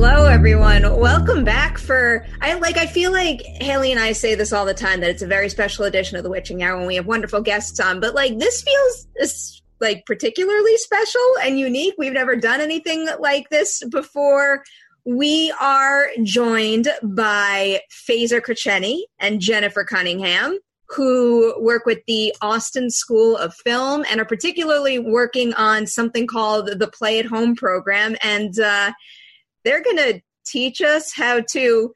Hello, everyone. Welcome back for I like. I feel like Haley and I say this all the time that it's a very special edition of the Witching Hour when we have wonderful guests on. But like this feels like particularly special and unique. We've never done anything like this before. We are joined by Faiza Krecheny and Jennifer Cunningham, who work with the Austin School of Film and are particularly working on something called the Play at Home program. And uh, they're going to teach us how to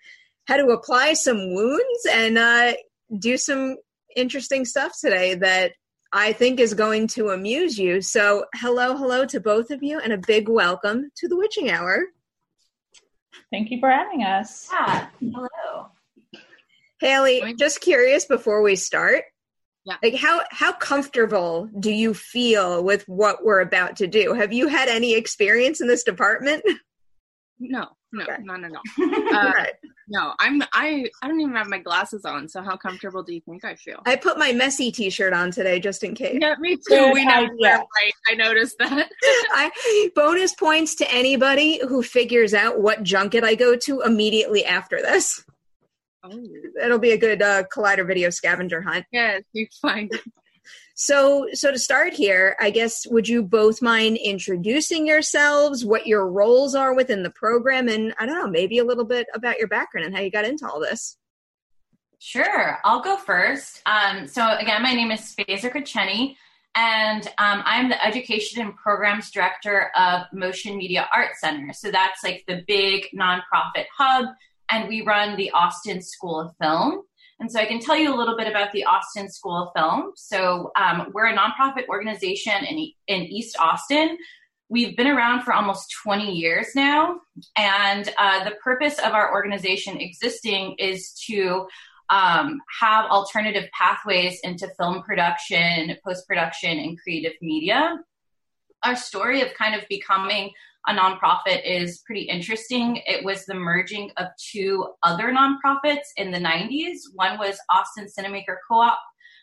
how to apply some wounds and uh, do some interesting stuff today that I think is going to amuse you. So, hello, hello to both of you, and a big welcome to the Witching Hour. Thank you for having us. Yeah. Hello. Haley, just curious before we start. Yeah. Like how how comfortable do you feel with what we're about to do? Have you had any experience in this department? No, no, Okay. no, no, no. Uh, Right. no, I'm. I. I don't even have my glasses on. So how comfortable do you think I feel? I put my messy t-shirt on today just in case. yeah, me too. Good we never idea. I noticed that. I bonus points to anybody who figures out what junket I go to immediately after this. oh, It'll be a good uh, Collider video scavenger hunt. yes, you find. So, so to start here, I guess would you both mind introducing yourselves, what your roles are within the program, and I don't know, maybe a little bit about your background and how you got into all this. Sure, I'll go first. Um, so again, my name is Faiza Krecheny, and um, I'm the Education and Programs Director of Motion Media Art Center. So that's like the big nonprofit hub, and we run the Austin School of Film. And so I can tell you a little bit about the Austin School of Film. So um, we're a nonprofit organization in, in East Austin. We've been around for almost 20 years now. And uh, the purpose of our organization existing is to um, have alternative pathways into film production, post production, and creative media. Our story of kind of becoming a nonprofit is pretty interesting. It was the merging of two other nonprofits in the 90s. One was Austin Cinemaker Co op,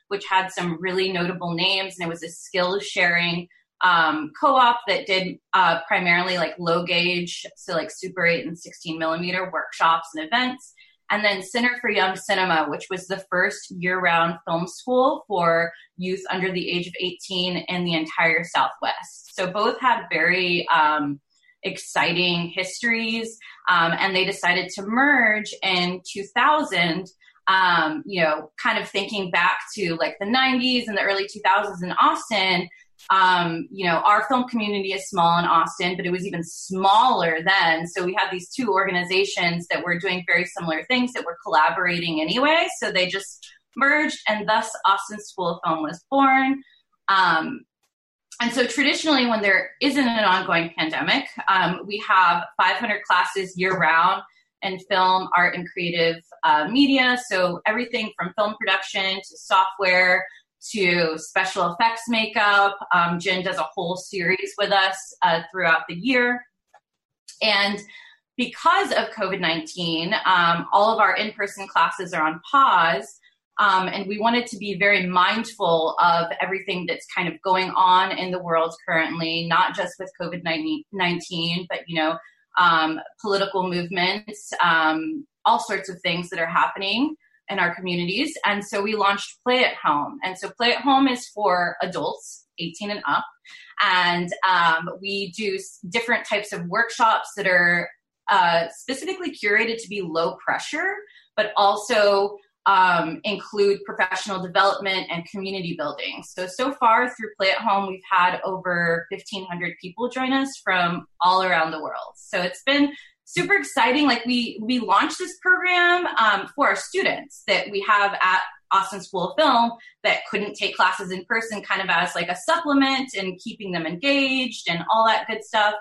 which had some really notable names, and it was a skills sharing um, co op that did uh, primarily like low gauge, so like Super 8 and 16 millimeter workshops and events. And then Center for Young Cinema, which was the first year round film school for youth under the age of 18 in the entire Southwest. So both had very um, exciting histories, um, and they decided to merge in 2000. Um, you know, kind of thinking back to like the 90s and the early 2000s in Austin, um, you know, our film community is small in Austin, but it was even smaller then. So we had these two organizations that were doing very similar things that were collaborating anyway. So they just merged, and thus Austin School of Film was born. Um, and so traditionally, when there isn't an ongoing pandemic, um, we have 500 classes year round in film, art, and creative uh, media. So everything from film production to software to special effects makeup. Um, Jen does a whole series with us uh, throughout the year. And because of COVID 19, um, all of our in person classes are on pause. Um, and we wanted to be very mindful of everything that's kind of going on in the world currently, not just with COVID 19, but, you know, um, political movements, um, all sorts of things that are happening in our communities. And so we launched Play at Home. And so Play at Home is for adults 18 and up. And um, we do different types of workshops that are uh, specifically curated to be low pressure, but also um, include professional development and community building. So, so far through Play at Home, we've had over 1,500 people join us from all around the world. So it's been super exciting. Like we we launched this program um, for our students that we have at Austin School of Film that couldn't take classes in person, kind of as like a supplement and keeping them engaged and all that good stuff.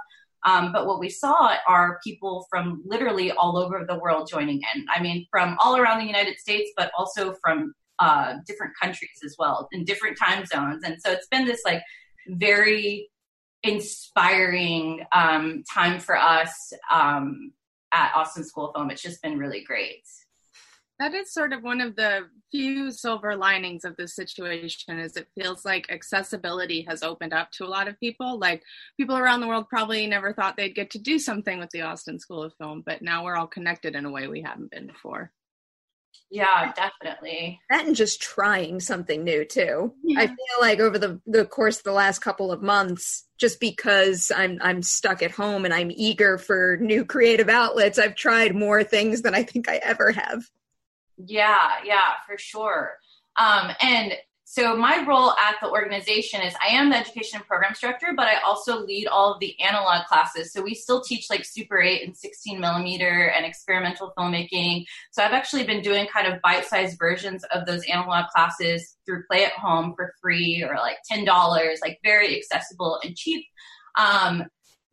Um, but what we saw are people from literally all over the world joining in. I mean, from all around the United States, but also from uh, different countries as well, in different time zones. And so it's been this like very inspiring um, time for us um, at Austin School of Film. It's just been really great. That is sort of one of the few silver linings of this situation is it feels like accessibility has opened up to a lot of people. Like people around the world probably never thought they'd get to do something with the Austin School of Film, but now we're all connected in a way we haven't been before. Yeah, definitely. That and just trying something new too. Yeah. I feel like over the the course of the last couple of months, just because I'm I'm stuck at home and I'm eager for new creative outlets, I've tried more things than I think I ever have. Yeah, yeah, for sure. Um, and so my role at the organization is I am the education and programs director, but I also lead all of the analog classes. So we still teach like Super 8 and 16 millimeter and experimental filmmaking. So I've actually been doing kind of bite-sized versions of those analog classes through Play at Home for free or like $10, like very accessible and cheap. Um,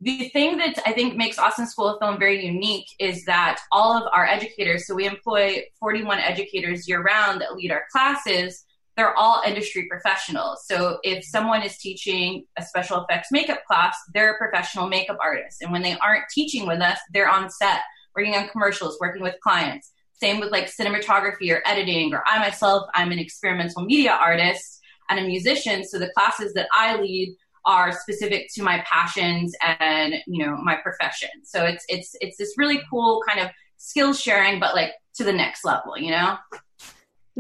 the thing that I think makes Austin School of Film very unique is that all of our educators, so we employ 41 educators year round that lead our classes, they're all industry professionals. So if someone is teaching a special effects makeup class, they're a professional makeup artist. And when they aren't teaching with us, they're on set, working on commercials, working with clients. Same with like cinematography or editing, or I myself, I'm an experimental media artist and a musician. So the classes that I lead are specific to my passions and, you know, my profession. So it's, it's, it's this really cool kind of skill sharing, but like to the next level, you know?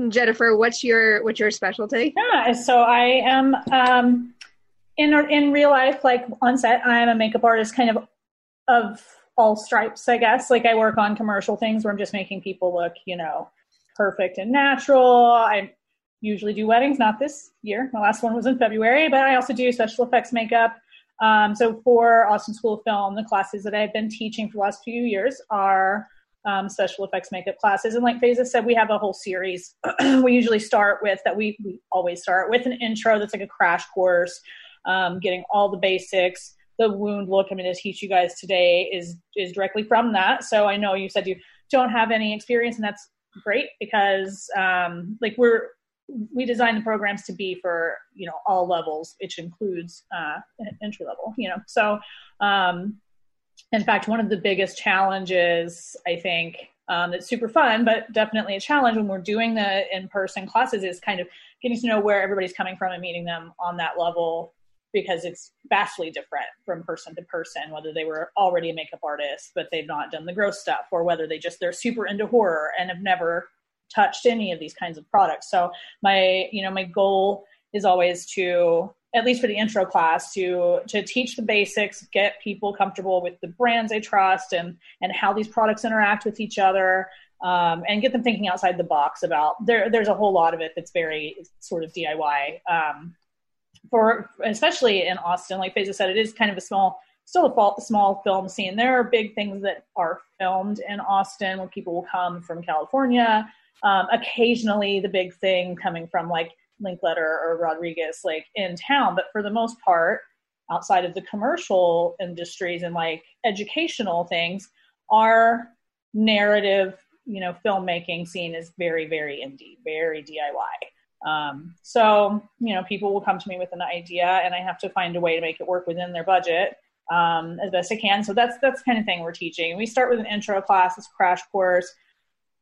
Jennifer, what's your what's your specialty? Yeah, so I am um, in in real life, like on set, I am a makeup artist, kind of of all stripes, I guess. Like I work on commercial things where I'm just making people look, you know, perfect and natural. I usually do weddings, not this year. My last one was in February, but I also do special effects makeup. Um, so for Austin School of Film, the classes that I've been teaching for the last few years are um, special effects makeup classes. And like Faiza said, we have a whole series. we usually start with that. We, we always start with an intro that's like a crash course, um, getting all the basics. The wound look I'm going to teach you guys today is is directly from that. So I know you said you don't have any experience, and that's great because um, like we're we design the programs to be for you know all levels, which includes uh, entry level. You know, so um, in fact, one of the biggest challenges, I think, um, that's super fun, but definitely a challenge when we're doing the in person classes is kind of getting to know where everybody's coming from and meeting them on that level because it's vastly different from person to person, whether they were already a makeup artist, but they've not done the gross stuff, or whether they just, they're super into horror and have never touched any of these kinds of products. So my, you know, my goal is always to at least for the intro class to to teach the basics get people comfortable with the brands they trust and and how these products interact with each other um, and get them thinking outside the box about there there's a whole lot of it that's very sort of diy um, for especially in austin like Faiza said it is kind of a small still a small film scene there are big things that are filmed in austin where people will come from california um, occasionally the big thing coming from like Linklater or Rodriguez like in town, but for the most part, outside of the commercial industries and like educational things, our narrative, you know, filmmaking scene is very, very indie, very DIY. Um, so, you know, people will come to me with an idea and I have to find a way to make it work within their budget um, as best I can. So that's that's kind of thing we're teaching. We start with an intro class, this crash course.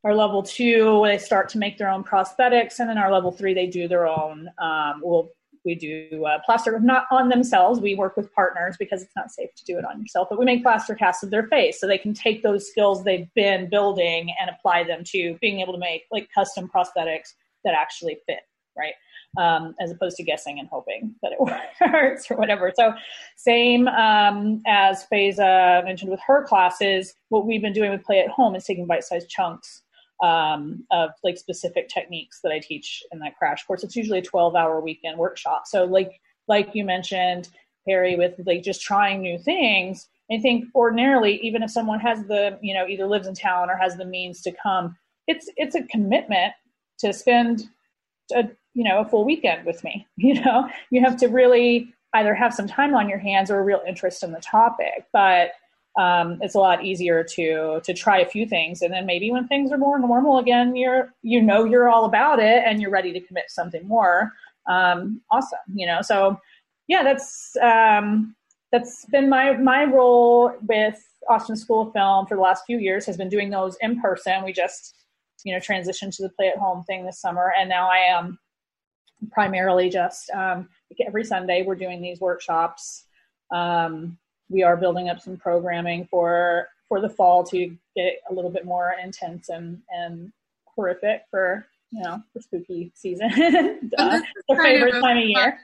Our level two, they start to make their own prosthetics, and then our level three, they do their own. Um, we'll we do uh, plaster not on themselves. We work with partners because it's not safe to do it on yourself. But we make plaster casts of their face so they can take those skills they've been building and apply them to being able to make like custom prosthetics that actually fit, right? Um, as opposed to guessing and hoping that it works or whatever. So, same um, as Faiza mentioned with her classes, what we've been doing with Play at Home is taking bite sized chunks um, of like specific techniques that I teach in that crash course. It's usually a 12 hour weekend workshop. So like, like you mentioned, Perri, with like just trying new things, I think ordinarily, even if someone has the, you know, either lives in town or has the means to come, it's, it's a commitment to spend a, you know, a full weekend with me. You know, you have to really either have some time on your hands or a real interest in the topic. But um, it's a lot easier to to try a few things. And then maybe when things are more normal again you're you know you're all about it and you're ready to commit something more. Um, awesome you know? So yeah that's um, that's been my my role with austin school of film for the last few years has been doing those in person. We just you know transitioned to the play at home thing this summer. And now i am primarily just um, every sunday we're doing these workshops. Um, we are building up some programming for for the fall to get a little bit more intense and and horrific for you know for spooky season. Uh, the favorite time of year.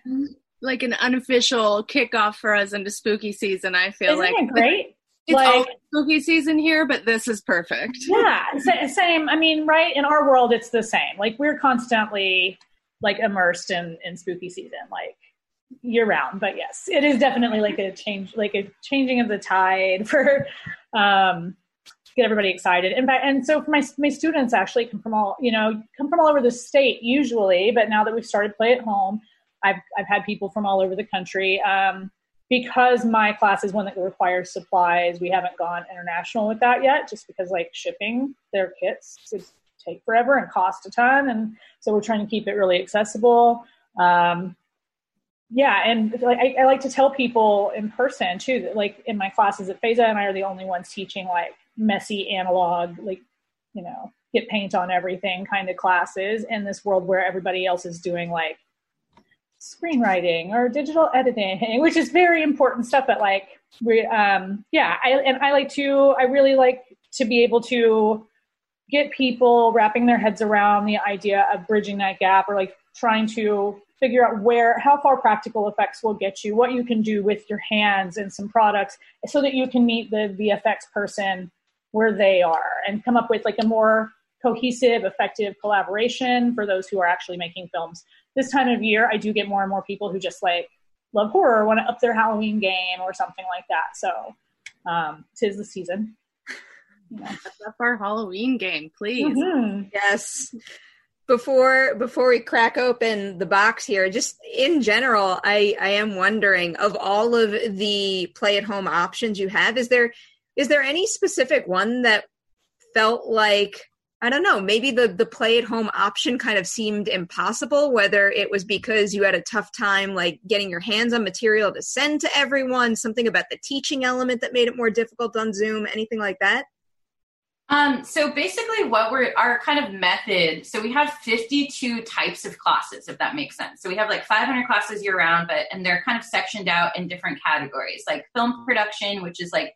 like an unofficial kickoff for us into spooky season i feel Isn't like. it great? It's like all spooky season here but this is perfect. Yeah same. I mean right in our world it's the same. Like we're constantly like immersed in in spooky season. Like year round but yes it is definitely like a change like a changing of the tide for um get everybody excited. And and so for my my students actually come from all you know come from all over the state usually but now that we've started play at home i've i've had people from all over the country um because my class is one that requires supplies we haven't gone international with that yet just because like shipping their kits would take forever and cost a ton and so we're trying to keep it really accessible um, yeah, and like I, I, like to tell people in person too that like in my classes at Faiza and I are the only ones teaching like messy analog, like you know, get paint on everything kind of classes in this world where everybody else is doing like screenwriting or digital editing, which is very important stuff. But like we, um, yeah, I and I like to, I really like to be able to get people wrapping their heads around the idea of bridging that gap or like trying to figure out where how far practical effects will get you what you can do with your hands and some products so that you can meet the vfx person where they are and come up with like a more cohesive effective collaboration for those who are actually making films this time of year i do get more and more people who just like love horror want to up their halloween game or something like that so um tis the season yeah. up our halloween game please mm-hmm. yes before before we crack open the box here just in general i i am wondering of all of the play at home options you have is there is there any specific one that felt like i don't know maybe the the play at home option kind of seemed impossible whether it was because you had a tough time like getting your hands on material to send to everyone something about the teaching element that made it more difficult on zoom anything like that um, so basically what we're our kind of method so we have 52 types of classes if that makes sense. So we have like 500 classes year round but and they're kind of sectioned out in different categories like film production which is like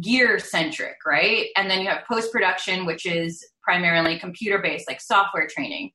gear centric right? And then you have post production which is primarily computer based like software training.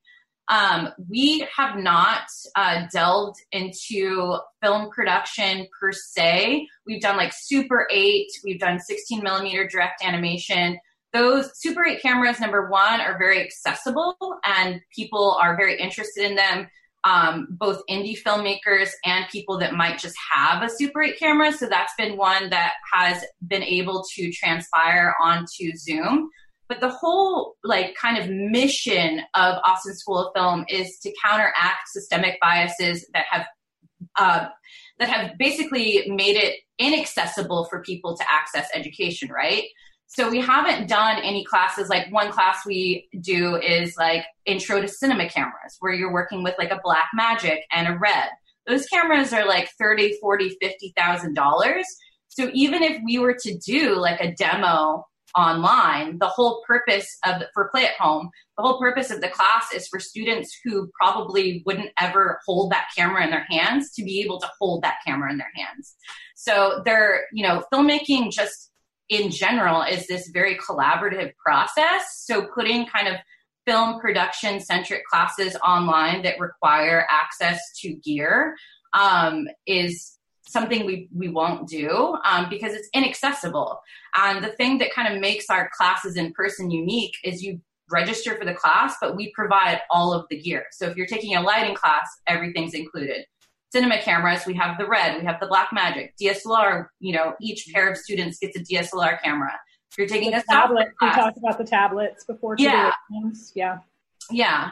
Um, we have not uh, delved into film production per se. We've done like super 8 we've done 16 millimeter direct animation those Super 8 cameras, number one, are very accessible and people are very interested in them. Um, both indie filmmakers and people that might just have a Super 8 camera. So that's been one that has been able to transpire onto Zoom. But the whole like kind of mission of Austin School of Film is to counteract systemic biases that have uh, that have basically made it inaccessible for people to access education, right? So we haven't done any classes like one class we do is like intro to cinema cameras where you're working with like a black magic and a red. Those cameras are like 30, 40, 50,000 dollars. So even if we were to do like a demo online, the whole purpose of for play at home, the whole purpose of the class is for students who probably wouldn't ever hold that camera in their hands to be able to hold that camera in their hands. So they're, you know, filmmaking just in general is this very collaborative process. So putting kind of film production centric classes online that require access to gear um, is something we, we won't do um, because it's inaccessible. And the thing that kind of makes our classes in person unique is you register for the class, but we provide all of the gear. So if you're taking a lighting class, everything's included cinema cameras, we have the red, we have the Black Magic, DSLR, you know, each pair of students gets a DSLR camera. If you're taking the a tablet, we talked about the tablets before. Yeah. Yeah. Yeah.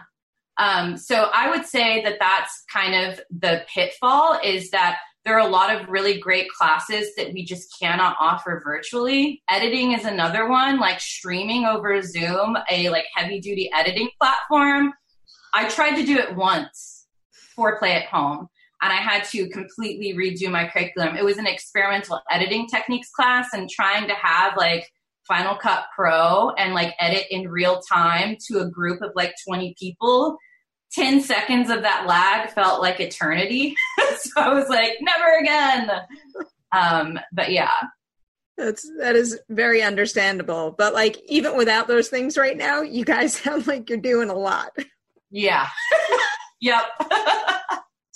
Um, so I would say that that's kind of the pitfall is that there are a lot of really great classes that we just cannot offer virtually. Editing is another one, like streaming over Zoom, a like heavy duty editing platform. I tried to do it once for play at home and I had to completely redo my curriculum. It was an experimental editing techniques class and trying to have like Final Cut Pro and like edit in real time to a group of like 20 people. 10 seconds of that lag felt like eternity. so I was like, never again. Um, but yeah. That's that is very understandable. But like even without those things right now, you guys sound like you're doing a lot. Yeah. yep.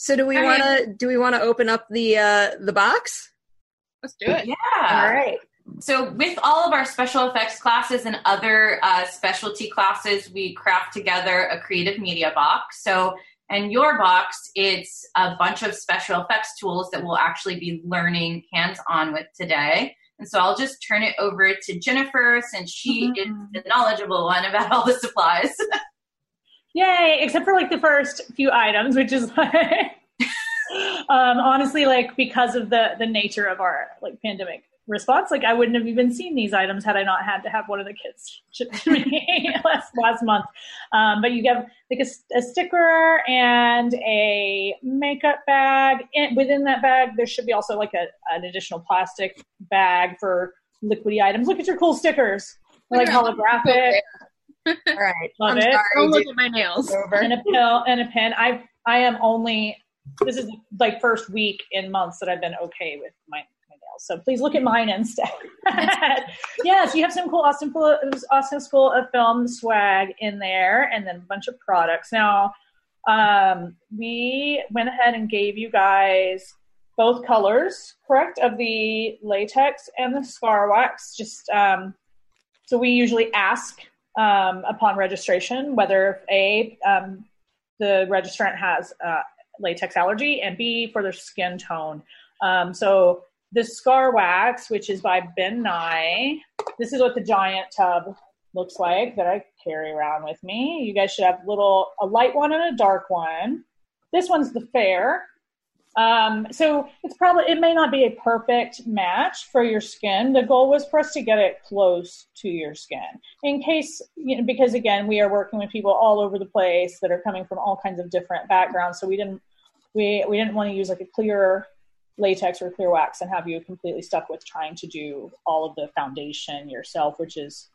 So do we want to do we want to open up the uh the box? Let's do it. Yeah. All right. So with all of our special effects classes and other uh, specialty classes, we craft together a creative media box. So in your box, it's a bunch of special effects tools that we'll actually be learning hands-on with today. And so I'll just turn it over to Jennifer since she mm-hmm. is the knowledgeable one about all the supplies. Yay! Except for like the first few items, which is like um, honestly like because of the the nature of our like pandemic response, like I wouldn't have even seen these items had I not had to have one of the kids shipped to me last last month. Um, but you get like a, a, sticker and a makeup bag. And within that bag, there should be also like a, an additional plastic bag for liquidy items. Look at your cool stickers, like holographic. All right. Love I'm it. sorry, Don't look at my nails. And a pill and a pen. I I am only this is like first week in months that I've been okay with my, my nails. So please look at mine instead. yes, you have some cool Austin, Austin School of Film swag in there, and then a bunch of products. Now, um, we went ahead and gave you guys both colors, correct, of the latex and the scar wax. Just um, so we usually ask um, upon registration whether a um, the registrant has uh, latex allergy and b for their skin tone. Um, so the scar wax, which is by Ben Nye, this is what the giant tub looks like that I carry around with me. You guys should have little a light one and a dark one. This one's the fair. Um, so it's probably it may not be a perfect match for your skin. The goal was for us to get it close to your skin, in case you know because again we are working with people all over the place that are coming from all kinds of different backgrounds. So we didn't we we didn't want to use like a clear latex or clear wax and have you completely stuck with trying to do all of the foundation yourself, which is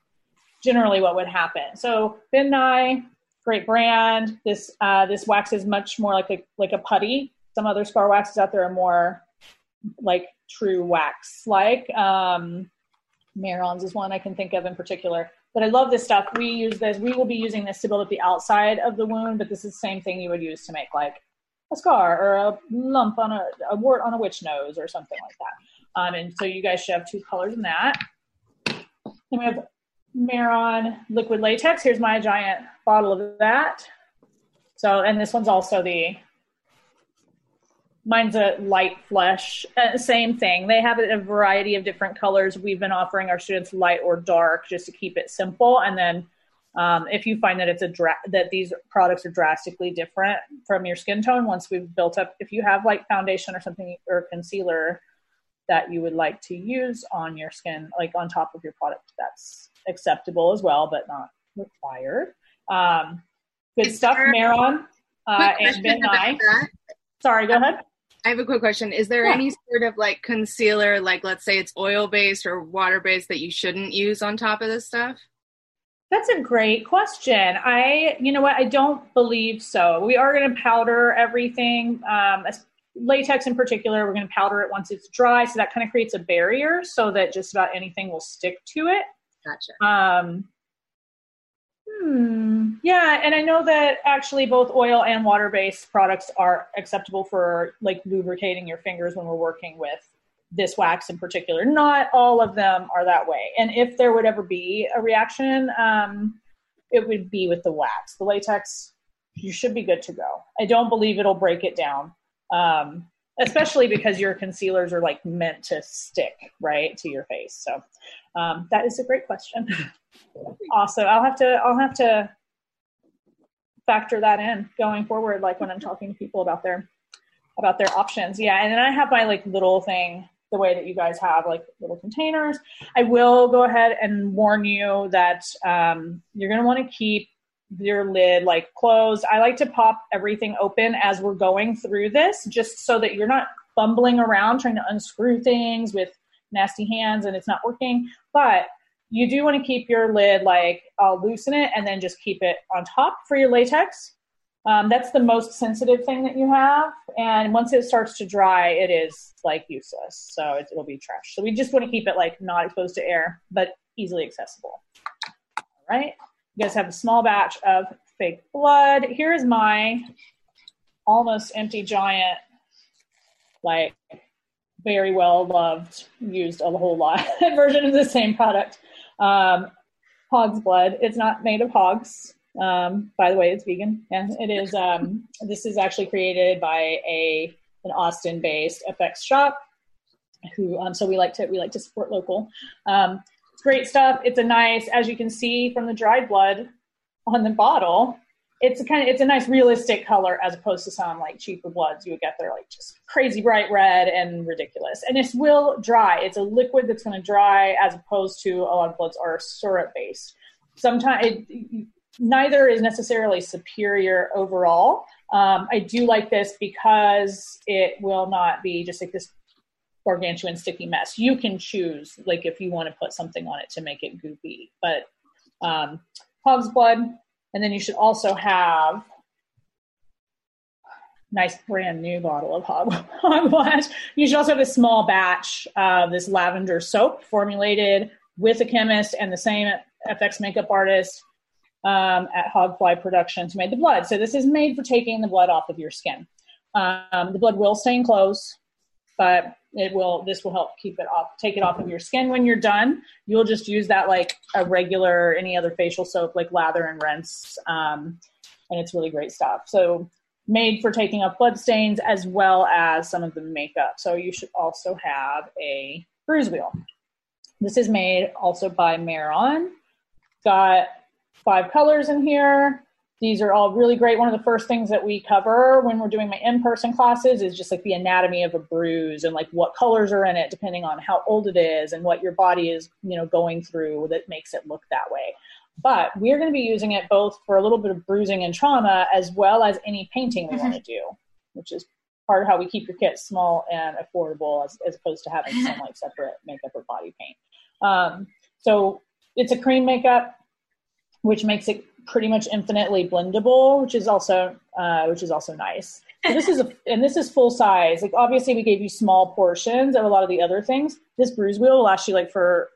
generally what would happen. So Ben Nye, great brand. This uh, this wax is much more like a like a putty some other scar waxes out there are more like true wax like. Um, is one I can think of in particular. But I love this stuff. We use this. We will be using this to build up the outside of the wound, but this is the same thing you would use to make like a scar or a lump on a, a wart on a witch nose or something like that. Um, and so you guys should have two colors in that. Then we have Mehron liquid latex. Here's my giant bottle of that. So, and this one's also the Mine's a light flesh. Uh, same thing. They have a variety of different colors. We've been offering our students light or dark just to keep it simple. And then um, if you find that it's a dra- that these products are drastically different from your skin tone, once we've built up, if you have like foundation or something or concealer that you would like to use on your skin, like on top of your product, that's acceptable as well, but not required. Um, good stuff, Mehron uh, and Ben Nye. Sorry, go ahead. I have a quick question. Is there Yeah. any sort of like concealer, like let's say it's oil based or water based, that you shouldn't use on top of this stuff? That's a great question. I, you know what, I don't believe so. We are going to powder everything, um, latex in particular. We're going to powder it once it's dry, so that kind of creates a barrier so that just about anything will stick to it. Gotcha. Um, hmm, yeah, and I know that actually both oil and water-based products are acceptable for like lubricating your fingers when we're working with this wax in particular. Not all of them are that way, and if there would ever be a reaction, um, it would be with the wax. The latex, you should be good to go. I don't believe it'll break it down. Um, especially because your concealers are like meant to stick right to your face. So um, that is a great question. awesome. I'll have to I'll have to factor that in going forward, like when I'm talking to people about their about their options. Yeah, and then I have my like little thing the way that you guys have like little containers. I will go ahead and warn you that um, you're going to want to keep your lid like closed. I like to pop everything open as we're going through this, just so that you're not fumbling around trying to unscrew things with nasty hands and it's not working. But you do want to keep your lid like I'll loosen it and then just keep it on top for your latex. Um, that's the most sensitive thing that you have, and once it starts to dry, it is like useless. So it, it'll be trash. So we just want to keep it like not exposed to air, but easily accessible. All right. You guys have a small batch of fake blood. Here is my almost empty giant, like very well loved, used a whole lot version of the same product. Um, hog's blood. It's not made of hogs. Um, by the way, it's vegan, and it is. Um, this is actually created by a an Austin-based FX shop. Who um, so we like to we like to support local. Um, it's great stuff. It's a nice, as you can see from the dried blood on the bottle. It's a kind of it's a nice realistic color as opposed to some like cheaper bloods you would get that are like just crazy bright red and ridiculous. And this will dry. It's a liquid that's going to dry as opposed to a lot of bloods are syrup based. Sometimes it, neither is necessarily superior overall. Um, I do like this because it will not be just like this gargantuan sticky mess. You can choose like if you want to put something on it to make it goopy, but um, hog's blood, and then you should also have nice brand new bottle of hog, hogwash. You should also have a small batch of this lavender soap formulated with a chemist and the same FX makeup artist um, at Hogfly Productions who made the blood. So this is made for taking the blood off of your skin. Um, the blood will stain clothes, but it will. This will help keep it off, take it off of your skin when you're done. You'll just use that like a regular any other facial soap, like lather and rinse, um, and it's really great stuff. So made for taking off blood stains as well as some of the makeup. So you should also have a bruise wheel. This is made also by Mehron. Got five colors in here. These are all really great. One of the first things that we cover when we're doing my in-person classes is just like the anatomy of a bruise and like what colors are in it depending on how old it is and what your body is, you know, going through that makes it look that way. But we're going to be using it both for a little bit of bruising and trauma as well as any painting we want to do, which is part of how we keep your kit small and affordable as, as opposed to having some like separate makeup or body paint. Um, so it's a cream makeup, which makes it pretty much infinitely blendable, which is also uh, which is also nice. So this is a and this is full size. Like obviously we gave you small portions of a lot of the other things. This bruise wheel will last you like for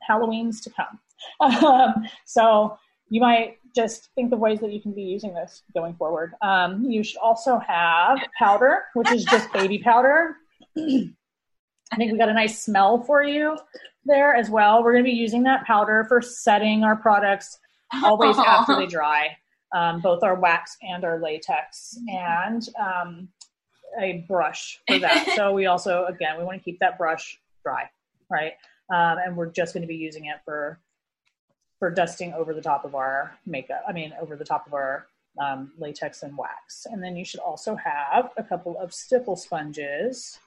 Halloween's to come. Um, so you might just think of ways that you can be using this going forward. Um, you should also have powder, which is just baby powder. I think we got a nice smell for you there as well. We're going to be using that powder for setting our products always after they dry, um, both our wax and our latex. And um, a brush for that. so we also, again, we want to keep that brush dry, right? Um, and we're just going to be using it for for dusting over the top of our makeup. I mean, over the top of our um, latex and wax. And then you should also have a couple of stipple sponges.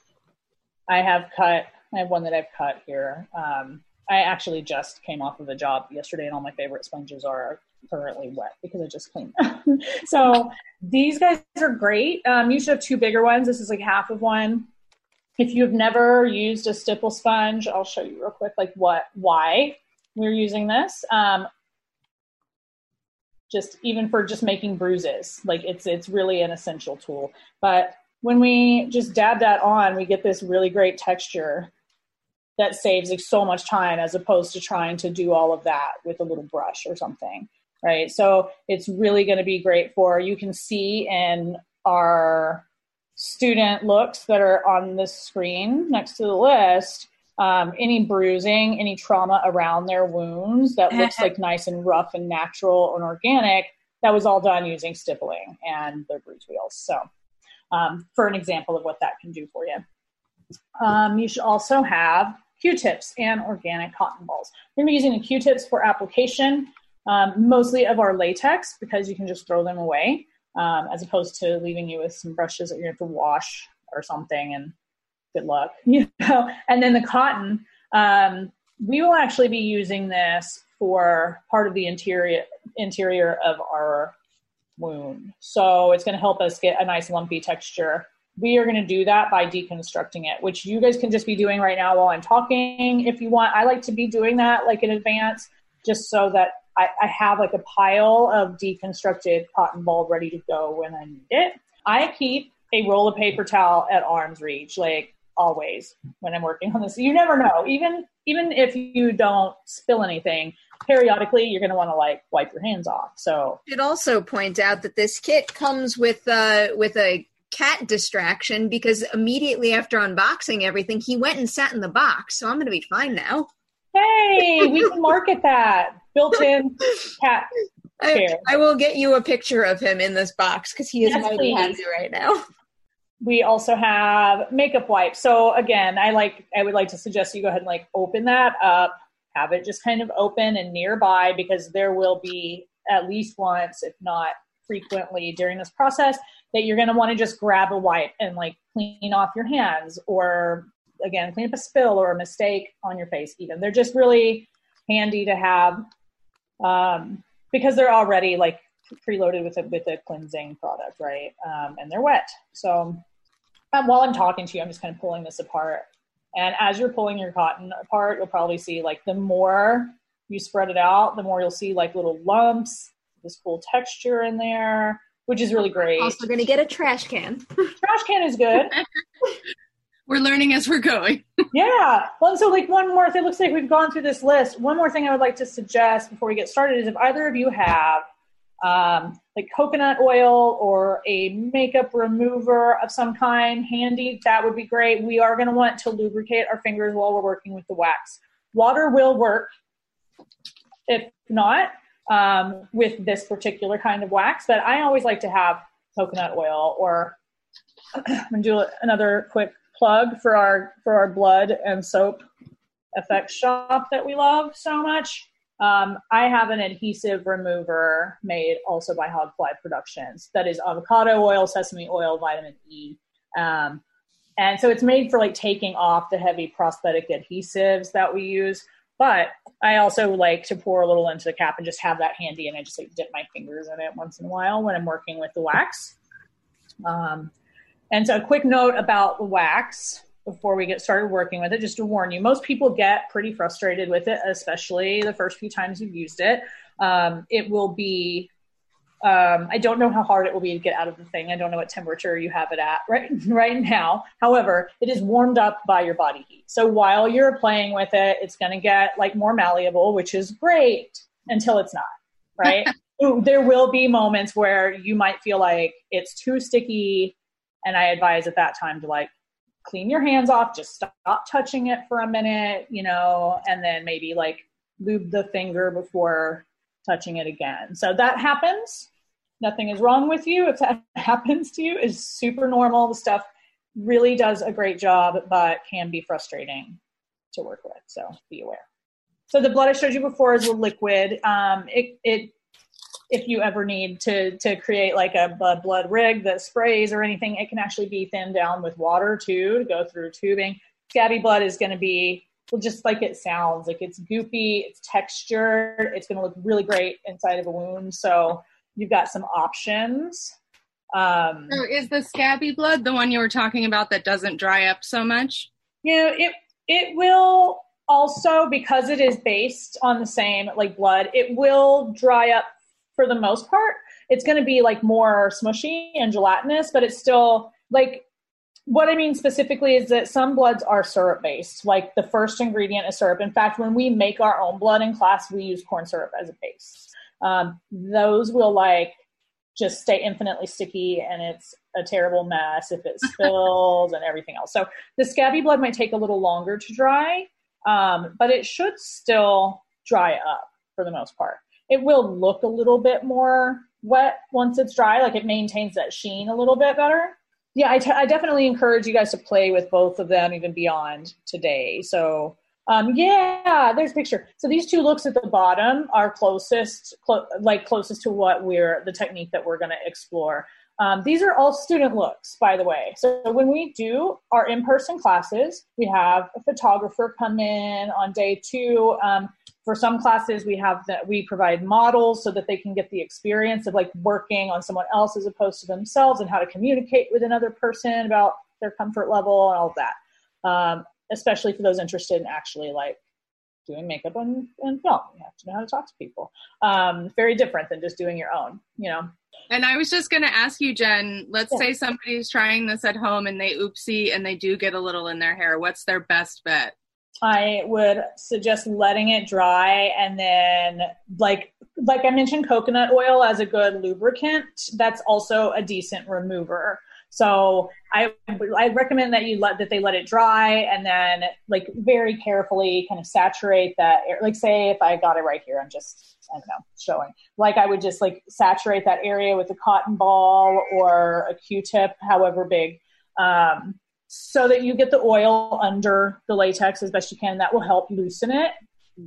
I have cut. I have one that I've cut here. Um, I actually just came off of a job yesterday, and all my favorite sponges are currently wet because I just cleaned them. so these guys are great. Um, you should have two bigger ones. This is like half of one. If you've never used a stipple sponge, I'll show you real quick, like what, why we're using this. Um, just even for just making bruises, like it's it's really an essential tool. But when we just dab that on, we get this really great texture that saves like so much time as opposed to trying to do all of that with a little brush or something right? So it's really going to be great for you can see in our student looks that are on the screen next to the list um, any bruising any trauma around their wounds that looks like nice and rough and natural and organic that was all done using stippling and the bruise wheels. So um, for an example of what that can do for you. Um, you should also have Q-tips and organic cotton balls. We're going to be using the Q-tips for application, um, mostly of our latex because you can just throw them away, um, as opposed to leaving you with some brushes that you have to wash or something. And good luck, you know. And then the cotton, um, we will actually be using this for part of the interior interior of our wound. So it's going to help us get a nice lumpy texture we are going to do that by deconstructing it, which you guys can just be doing right now while I'm talking if you want. I like to be doing that like in advance just so that I, I have like a pile of deconstructed cotton ball ready to go when I need it. I keep a roll of paper towel at arm's reach, like always when I'm working on this. You never know. Even even if you don't spill anything, periodically you're going to want to like wipe your hands off. So should also point out that this kit comes with uh with a cat distraction because immediately after unboxing everything, he went and sat in the box. So I'm going to be fine now. Hey, we can market that built-in cat I, I, will get you a picture of him in this box because he is yes, mighty happy right now. We also have makeup wipes. So again, I like I would like to suggest you go ahead and like open that up, have it just kind of open and nearby because there will be at least once, if not frequently during this process, that you're going to want to just grab a wipe and like clean off your hands or again clean up a spill or a mistake on your face even. They're just really handy to have um, because they're already like preloaded with a with a cleansing product right? Um, and they're wet. So um, while i'm talking to you i'm just kind of pulling this apart. And as you're pulling your cotton apart you'll probably see like the more you spread it out the more you'll see like little lumps this cool texture in there which is really great. Also, going to get a trash can. trash can is good. we're learning as we're going. yeah. Well, so like one more. It looks like we've gone through this list. One more thing I would like to suggest before we get started is if either of you have um, like coconut oil or a makeup remover of some kind handy, that would be great. We are going to want to lubricate our fingers while we're working with the wax. Water will work. If not, um, with this particular kind of wax, but I always like to have coconut oil or I'm gonna do another quick plug for our for our blood and soap effects shop that we love so much. Um, I have an adhesive remover made also by Hogfly Productions that is avocado oil, sesame oil, vitamin E. Um, and so it's made for like taking off the heavy prosthetic adhesives that we use. But I also like to pour a little into the cap and just have that handy, and I just like dip my fingers in it once in a while when I'm working with the wax. Um, and so, a quick note about the wax before we get started working with it, just to warn you, most people get pretty frustrated with it, especially the first few times you've used it. Um, it will be um, I don't know how hard it will be to get out of the thing. I don't know what temperature you have it at right right now. However, it is warmed up by your body heat. So while you're playing with it, it's going to get like more malleable, which is great until it's not. Right? there will be moments where you might feel like it's too sticky, and I advise at that time to like clean your hands off, just stop touching it for a minute, you know, and then maybe like lube the finger before touching it again. So that happens nothing is wrong with you if that happens to you is super normal the stuff really does a great job, but can be frustrating to work with. So be aware. So the blood I showed you before is a liquid. Um, it, it if you ever need to to create like a, a blood rig that sprays or anything, it can actually be thinned down with water too to go through tubing. Scabby blood is going to be well, just like it sounds. Like it's goopy, it's textured, it's going to look really great inside of a wound. So you've got some options. Um, So is the scabby blood the one you were talking about that doesn't dry up so much? you know, it it will also because it is based on the same like blood, it will dry up for the most part. It's going to be like more smushy and gelatinous, but it's still like what I mean specifically is that some bloods are syrup based. Like the first ingredient is syrup. In fact, when we make our own blood in class, we use corn syrup as a base. Um, those will like just stay infinitely sticky and it's a terrible mess if it spills and everything else. So the scabby blood might take a little longer to dry, um, but it should still dry up for the most part. It will look a little bit more wet once it's dry, like it maintains that sheen a little bit better. Yeah, I, t- I definitely encourage you guys to play with both of them even beyond today. So, um, yeah, there's a picture. So these two looks at the bottom are closest, clo- like closest to what we're the technique that we're going to explore. Um, these are all student looks, by the way. So when we do our in-person classes, we have a photographer come in on day two. Um, for some classes, we have that we provide models so that they can get the experience of like working on someone else as opposed to themselves and how to communicate with another person about their comfort level and all that. Um, especially for those interested in actually like doing makeup and, and film. You have to know how to talk to people. Um, very different than just doing your own, you know. And I was just going to ask you, Jen, let's Yeah. say somebody's trying this at home and they oopsie and they do get a little in their hair. What's their best bet? I would suggest letting it dry and then like like I mentioned coconut oil as a good lubricant that's also a decent remover. So I I recommend that you let that they let it dry and then like very carefully kind of saturate that air. Like say if I got it right here, I'm just I don't know showing. Like I would just like saturate that area with a cotton ball or a Q-tip, however big. Um, so that you get the oil under the latex as best you can. That will help loosen it.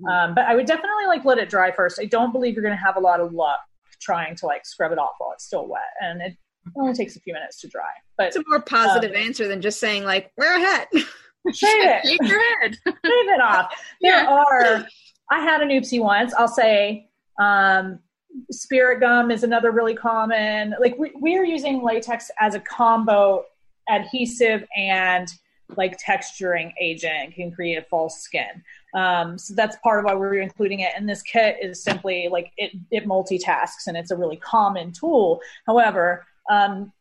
Um, but I would definitely like let it dry first. I don't believe you're going to have a lot of luck trying to like scrub it off while it's still wet, and it only takes a few minutes to dry. But It's a more positive Um, answer than just saying like wear a hat. shave it, Shake your head. shave it off. There Yeah. are. I had an oopsie once. I'll say. Um, spirit gum is another really common. Like we, we are using latex as a combo adhesive and like texturing agent can create a false skin. Um, so that's part of why we're including it. And this kit is simply like it, it multitasks and it's a really common tool. However, um,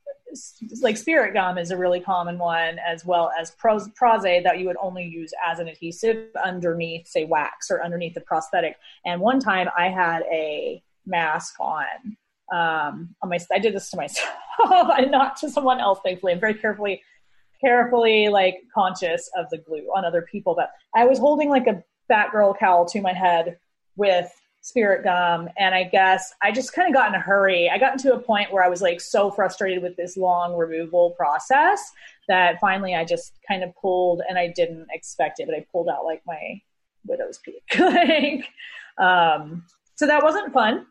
like spirit gum is a really common one as well as pros, Pros-Aide that you would only use as an adhesive underneath say wax or underneath the prosthetic. And one time I had a mask on um, on my, I did this to myself and not to someone else, thankfully. I'm very carefully, carefully like conscious of the glue on other people. But I was holding like a Batgirl cowl to my head with spirit gum. And I guess I just kind of got in a hurry. I got into a point where I was like so frustrated with this long removal process that finally I just kind of pulled and I didn't expect it, but I pulled out like my widow's peak. like, um, so that wasn't fun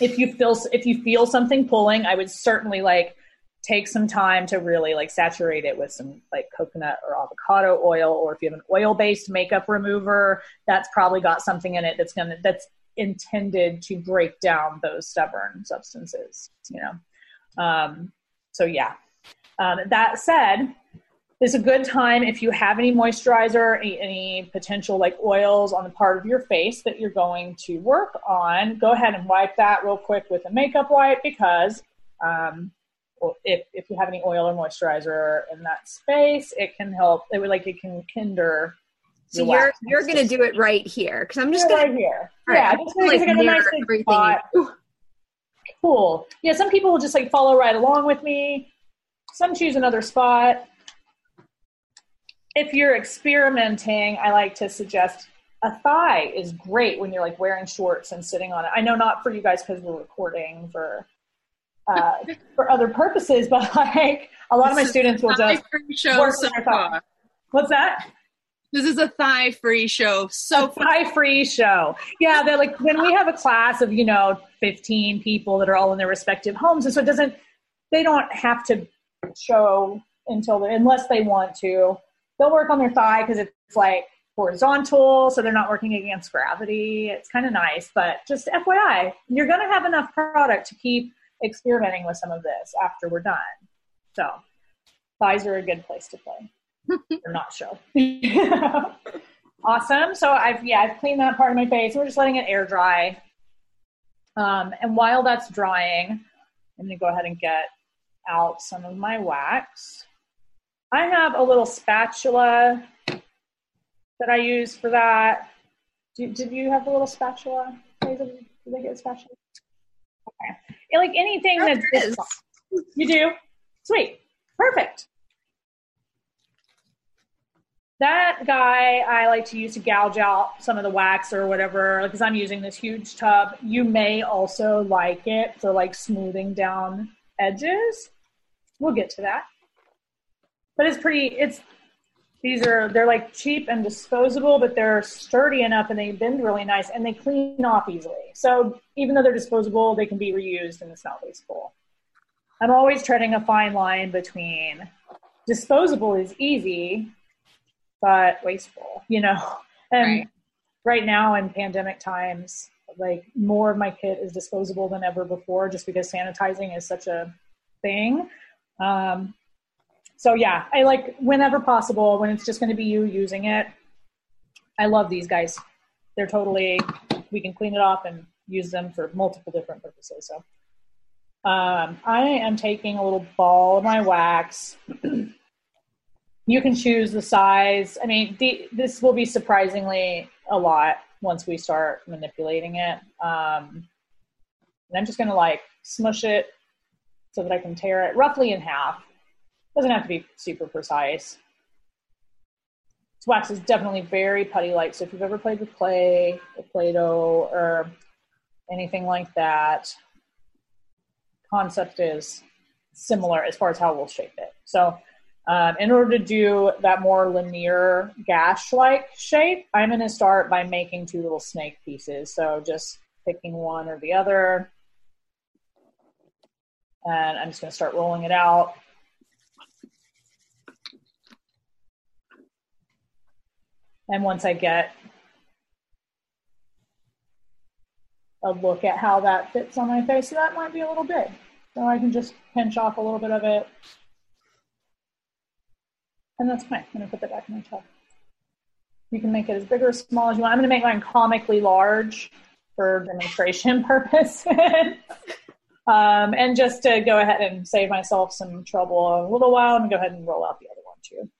if you feel if you feel something pulling, I would certainly like take some time to really like saturate it with some like coconut or avocado oil, or if you have an oil based makeup remover, that's probably got something in it that's gonna that's intended to break down those stubborn substances. You know, um, so yeah. Um, that said, it's a good time if you have any moisturizer, any, any potential like oils on the part of your face that you're going to work on. Go ahead and wipe that real quick with a makeup wipe because um, if if you have any oil or moisturizer in that space, it can help. It would like it can hinder. So your you're you're gonna do it right here because I'm just gonna right here. Right, yeah, just gonna, like, like, I got a nice everything. Cool. Yeah, some people will just like follow right along with me. Some choose another spot. If you're experimenting, I like to suggest a thigh is great when you're like wearing shorts and sitting on it. I know not for you guys because we're recording for uh, for other purposes, but like a lot of my students will just show work so on their thigh. What's that? This is a thigh free show so. Thigh free show. Yeah, they're like when we have a class of, you know, 15 people that are all in their respective homes. And so it doesn't, they don't have to show until, they, unless they want to. They'll work on their thigh because it's like horizontal, so they're not working against gravity. It's kind of nice, but just FYI, you're going to have enough product to keep experimenting with some of this after we're done. So thighs are a good place to play or not show. awesome. So I've yeah, I've cleaned that part of my face. We're just letting it air dry. Um, and while that's drying, I'm gonna go ahead and get out some of my wax. I have a little spatula that I use for that. Do, did you have a little spatula? Did they get a spatula? Okay. Like anything Oh, that's you do? Sweet. Perfect. That guy I like to use to gouge out some of the wax or whatever, because I'm using this huge tub. You may also like it for like smoothing down edges. We'll get to that. But it's pretty, it's, these are, they're like cheap and disposable, but they're sturdy enough and they bend really nice and they clean off easily. So even though they're disposable, they can be reused and it's not wasteful. I'm always treading a fine line between disposable is easy, but wasteful, you know? And Right. right, now in pandemic times, like more of my kit is disposable than ever before just because sanitizing is such a thing. Um, so yeah, I like whenever possible, when it's just going to be you using it. I love these guys. They're totally, we can clean it off and use them for multiple different purposes. So um, I am taking a little ball of my wax. you can choose the size. I mean, the, this will be surprisingly a lot once we start manipulating it. Um, and I'm just going to like smush it so that I can tear it roughly in half. Doesn't have to be super precise. This wax is definitely very putty like. So if you've ever played with clay or Play-Doh or anything like that, concept is similar as far as how we'll shape it. So um, in order to do that more linear gash-like shape, I'm going to start by making two little snake pieces. So just picking one or the other. And I'm just going to start rolling it out. And once I get a look at how that fits on my face, so that might be a little big. So I can just pinch off a little bit of it. And that's fine. I'm going to put that back in my tub. You can make it as big or small as you want. I'm going to make mine comically large for demonstration purposes. um, and just to go ahead and save myself some trouble a little while, I'm going to go ahead and roll out the other one too.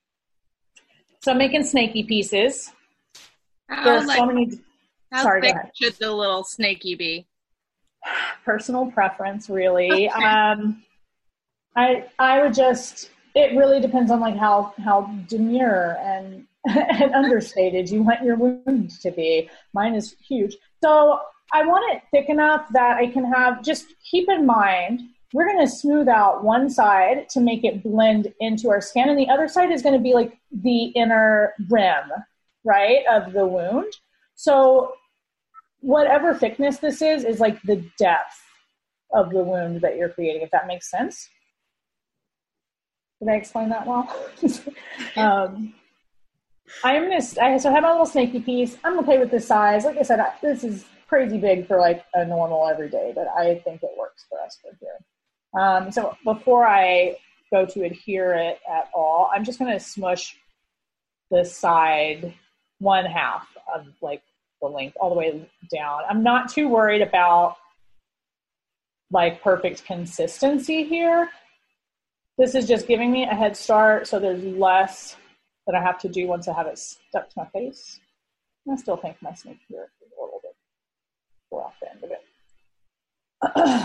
So I'm making snaky pieces. How, like, so many how sorry, thick should the little snaky be? personal preference really um i i would just it really depends on like how how demure and and understated you want your wound to be. Mine is huge. So i want it thick enough that i can have just keep in mind we're going to smooth out one side to make it blend into our skin and the other side is going to be like the inner rim right of the wound. So whatever thickness this is is like the depth of the wound that you're creating if that makes sense did i explain that well um, i'm gonna I, so i have my little snaky piece i'm gonna play with this size like i said I, this is crazy big for like a normal everyday but i think it works for us for here um, so before i go to adhere it at all i'm just gonna smush the side one half of like the length all the way down. I'm not too worried about like perfect consistency here. This is just giving me a head start so there's less that I have to do once I have it stuck to my face. And I still think my snake here is a little bit more off the end of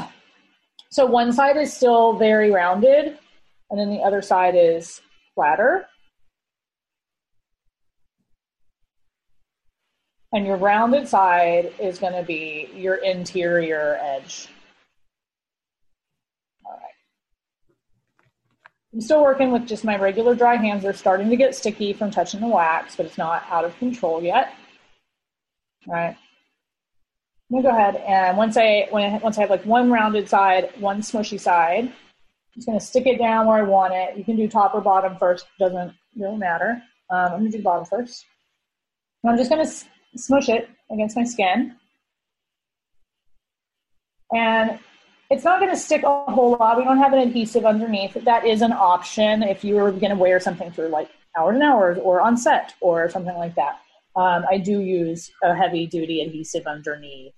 it. so one side is still very rounded and then the other side is flatter. and your rounded side is going to be your interior edge. I'm still working with just my regular dry hands. They're starting to get sticky from touching the wax, but it's not out of control yet. All right. I'm gonna go ahead and once I when once I have like one rounded side, one smushy side, I'm just gonna stick it down where I want it. You can do top or bottom first; doesn't really matter. Um, I'm gonna do bottom first. And I'm just gonna smush it against my skin, and it's not going to stick a whole lot. We don't have an adhesive underneath. That is an option if you were going to wear something for like hours and hours or on set or something like that. Um, I do use a heavy duty adhesive underneath.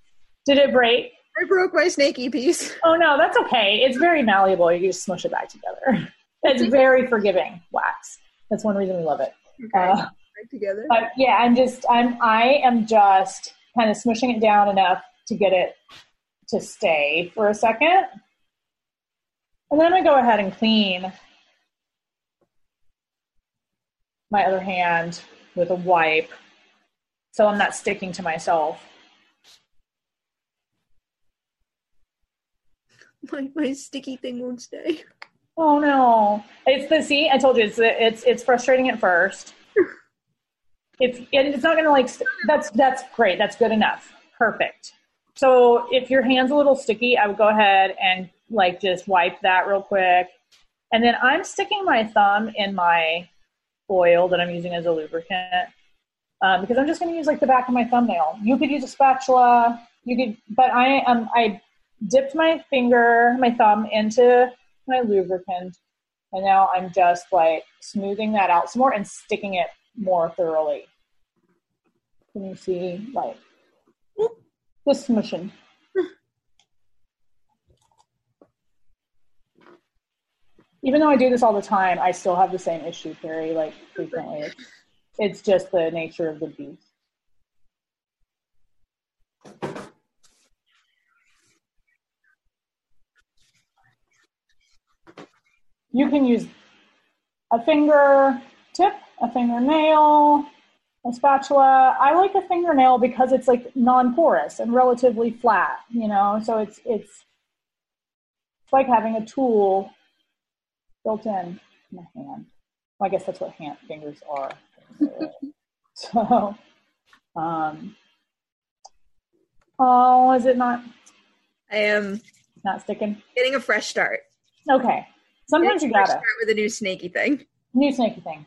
Did it break? I broke my snaky piece. Oh no, that's okay. It's very malleable. You just smush it back together. It's very forgiving wax. That's one reason we love it. Okay. Uh, Back together. but yeah, I'm just I'm I am just kind of smushing it down enough to get it to stay for a second. And then I go ahead and clean my other hand with a wipe so I'm not sticking to myself. My my sticky thing won't stay. Oh no! It's the see. I told you it's it's it's frustrating at first. It's and it's not gonna like. That's that's great. That's good enough. Perfect. So if your hand's a little sticky, I would go ahead and like just wipe that real quick, and then I'm sticking my thumb in my oil that I'm using as a lubricant um, because I'm just going to use like the back of my thumbnail. You could use a spatula. You could, but I um I dipped my finger, my thumb into my lubricant, and now I'm just like smoothing that out some more and sticking it more thoroughly. Can you see like the smushing? Even though I do this all the time, I still have the same issue, Carrie, like frequently. It's, it's just the nature of the beast. You can use a finger tip, a fingernail, a spatula. I like a fingernail because it's like non-porous and relatively flat, you know. So it's it's it's like having a tool built in in my hand. Well, I guess that's what hand fingers are. so, um, oh, is it not I am not sticking? getting a fresh start. Okay. Sometimes you Getting a fresh gotta start with a new snaky thing. new snaky thing.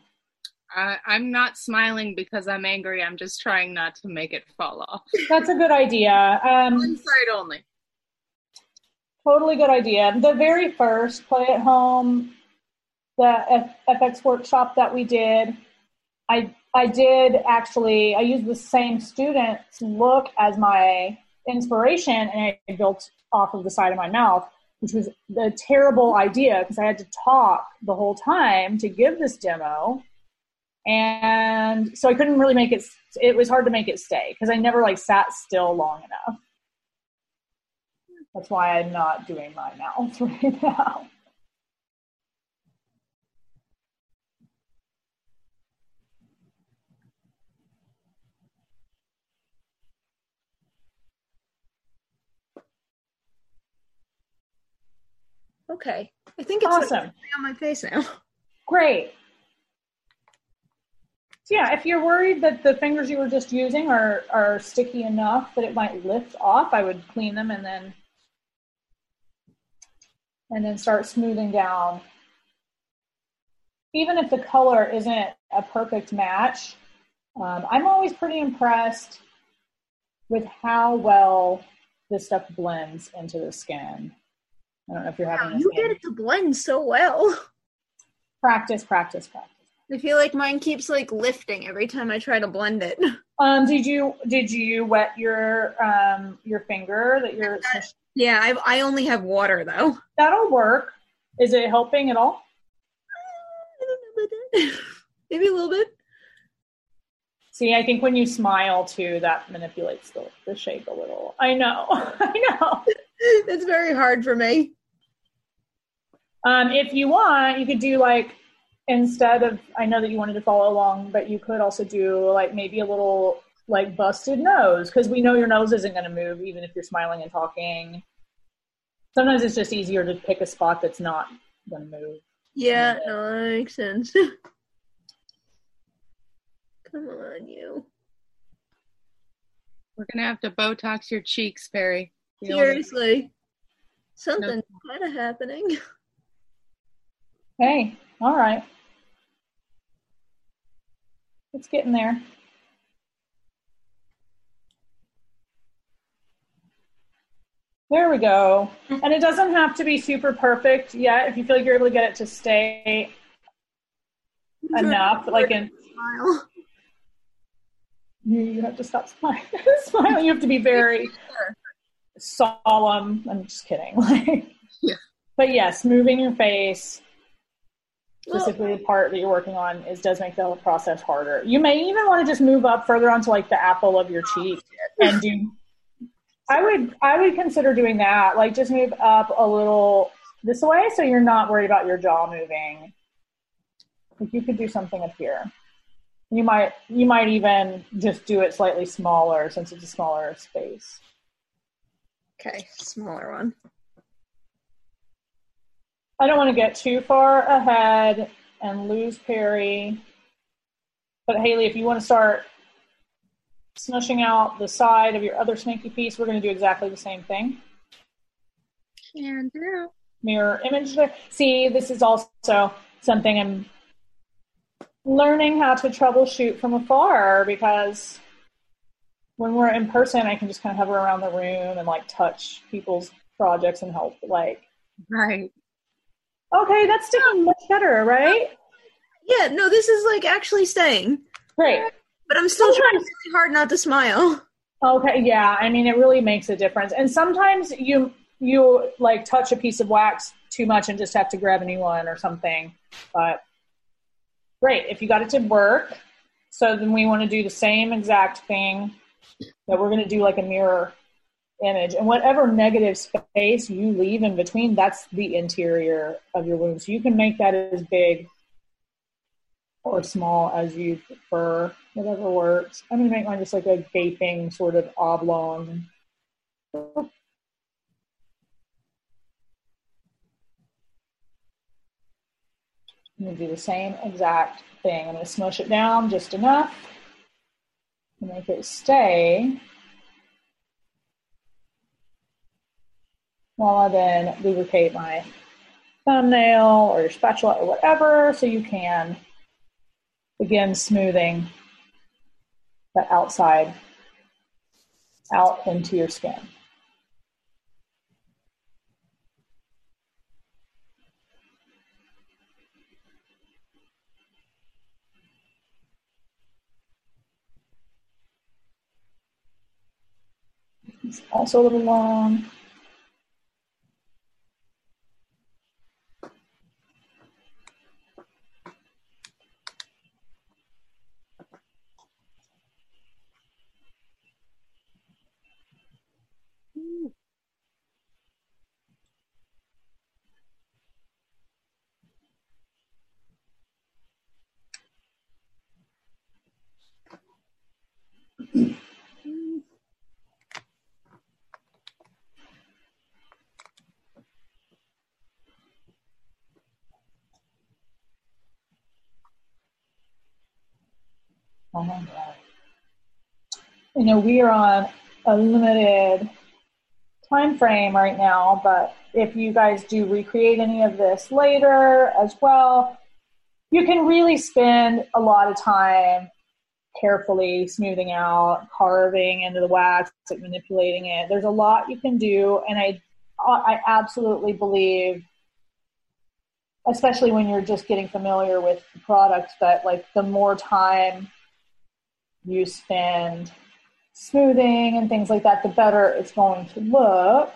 I, I'm not smiling because I'm angry. I'm just trying not to make it fall off. That's a good idea. Um, One side only. totally good idea. The very first play at home, the F- FX workshop that we did, I I did actually I used the same student's look as my inspiration, and I built off of the side of my mouth, which was a terrible idea because I had to talk the whole time to give this demo. And so I couldn't really make it. It was hard to make it stay because I never like sat still long enough. That's why I'm not doing my mouth right now. Okay. I think it's Awesome. on my face now. Great. Yeah, if you're worried that the fingers you were just using are, are sticky enough that it might lift off, I would clean them and then and then start smoothing down. Even if the color isn't a perfect match, um, I'm always pretty impressed with how well this stuff blends into the skin. I don't know if you're having You get it to blend so well. practice, practice, practice. I feel like mine keeps like lifting every time I try to blend it. Um, did you did you wet your um your finger that you're Yeah, I I only have water though. that'll work. Is it helping at all? I don't know about that. Maybe a little bit. See, I think when you smile too, that manipulates the, the shape a little. I know, I know. It's very hard for me. Um, if you want, you could do like instead of I know that you wanted to follow along, but you could also do like maybe a little like busted nose because we know your nose isn't going to move even if you're smiling and talking. Sometimes it's just easier to pick a spot that's not going to move. Yeah, no, that makes sense. Come on, you. We're gonna have to Botox your cheeks, Barry. The only- Seriously. Something's kind of happening. Hey, all right. It's getting there. There we go. And it doesn't have to be super perfect yet. If you feel like you're able to get it to stay enough, like in Smile. you, have to stop smiling. smiling. You have to be very solemn. I'm just kidding. Like, Yeah. But yes, moving your face, specifically the part that you're working on, is does make the whole process harder. You may even want to just move up further onto like the apple of your cheek and do. I would I would consider doing that. Like just move up a little this way, so you're not worried about your jaw moving. Like you could do something up here. You might you might even just do it slightly smaller since it's a smaller space. okay, smaller one. I don't want to get too far ahead and lose Perri. But Haley, if you want to start smushing out the side of your other snaky piece, we're going to do exactly the same thing. Can do. Mirror image there. See, this is also something I'm learning how to troubleshoot from afar because when we're in person, I can just kind of hover around the room and like touch people's projects and help. Like, Right. Okay, that's sticking much better, right? Yeah, no, this is like actually staying. Great. But I'm still trying really hard not to smile. Okay, yeah. I mean, it really makes a difference. And sometimes you you like touch a piece of wax too much and just have to grab a new one or something. But great, if you got it to work. So then we want to do the same exact thing that we're going to do like a mirror image. And whatever negative space you leave in between, that's the interior of your wound. So you can make that as big or small as you prefer, whatever works. I'm gonna make mine just like a gaping sort of oblong. I'm gonna do the same exact thing. I'm gonna smush it down just enough to make it stay. Then lubricate my thumbnail or your spatula or whatever so you can begin smoothing the outside out into your skin. It's also a little long. Oh my God. You know, we are on a limited time frame right now, but if you guys do recreate any of this later as well, you can really spend a lot of time carefully smoothing out, carving into the wax, like manipulating it. There's a lot you can do, and I, I absolutely believe, especially when you're just getting familiar with the product, that like the more time you spend smoothing and things like that, the better it's going to look.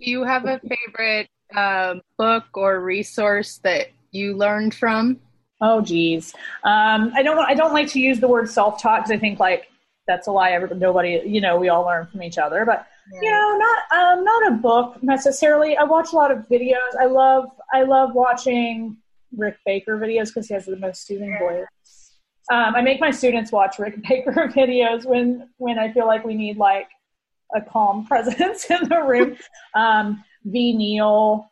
Do you have a favorite um, book or resource that you learned from? Oh, geez. Um, I don't. want- I don't like to use the word self-taught because I think like that's a lie. Everybody, nobody, you know, we all learn from each other. But you know, not um, not a book necessarily. I watch a lot of videos. I love I love watching Rick Baker videos because he has the most soothing voice. Um, I make my students watch Rick Baker videos when when I feel like we need like a calm presence in the room. Um, v Neil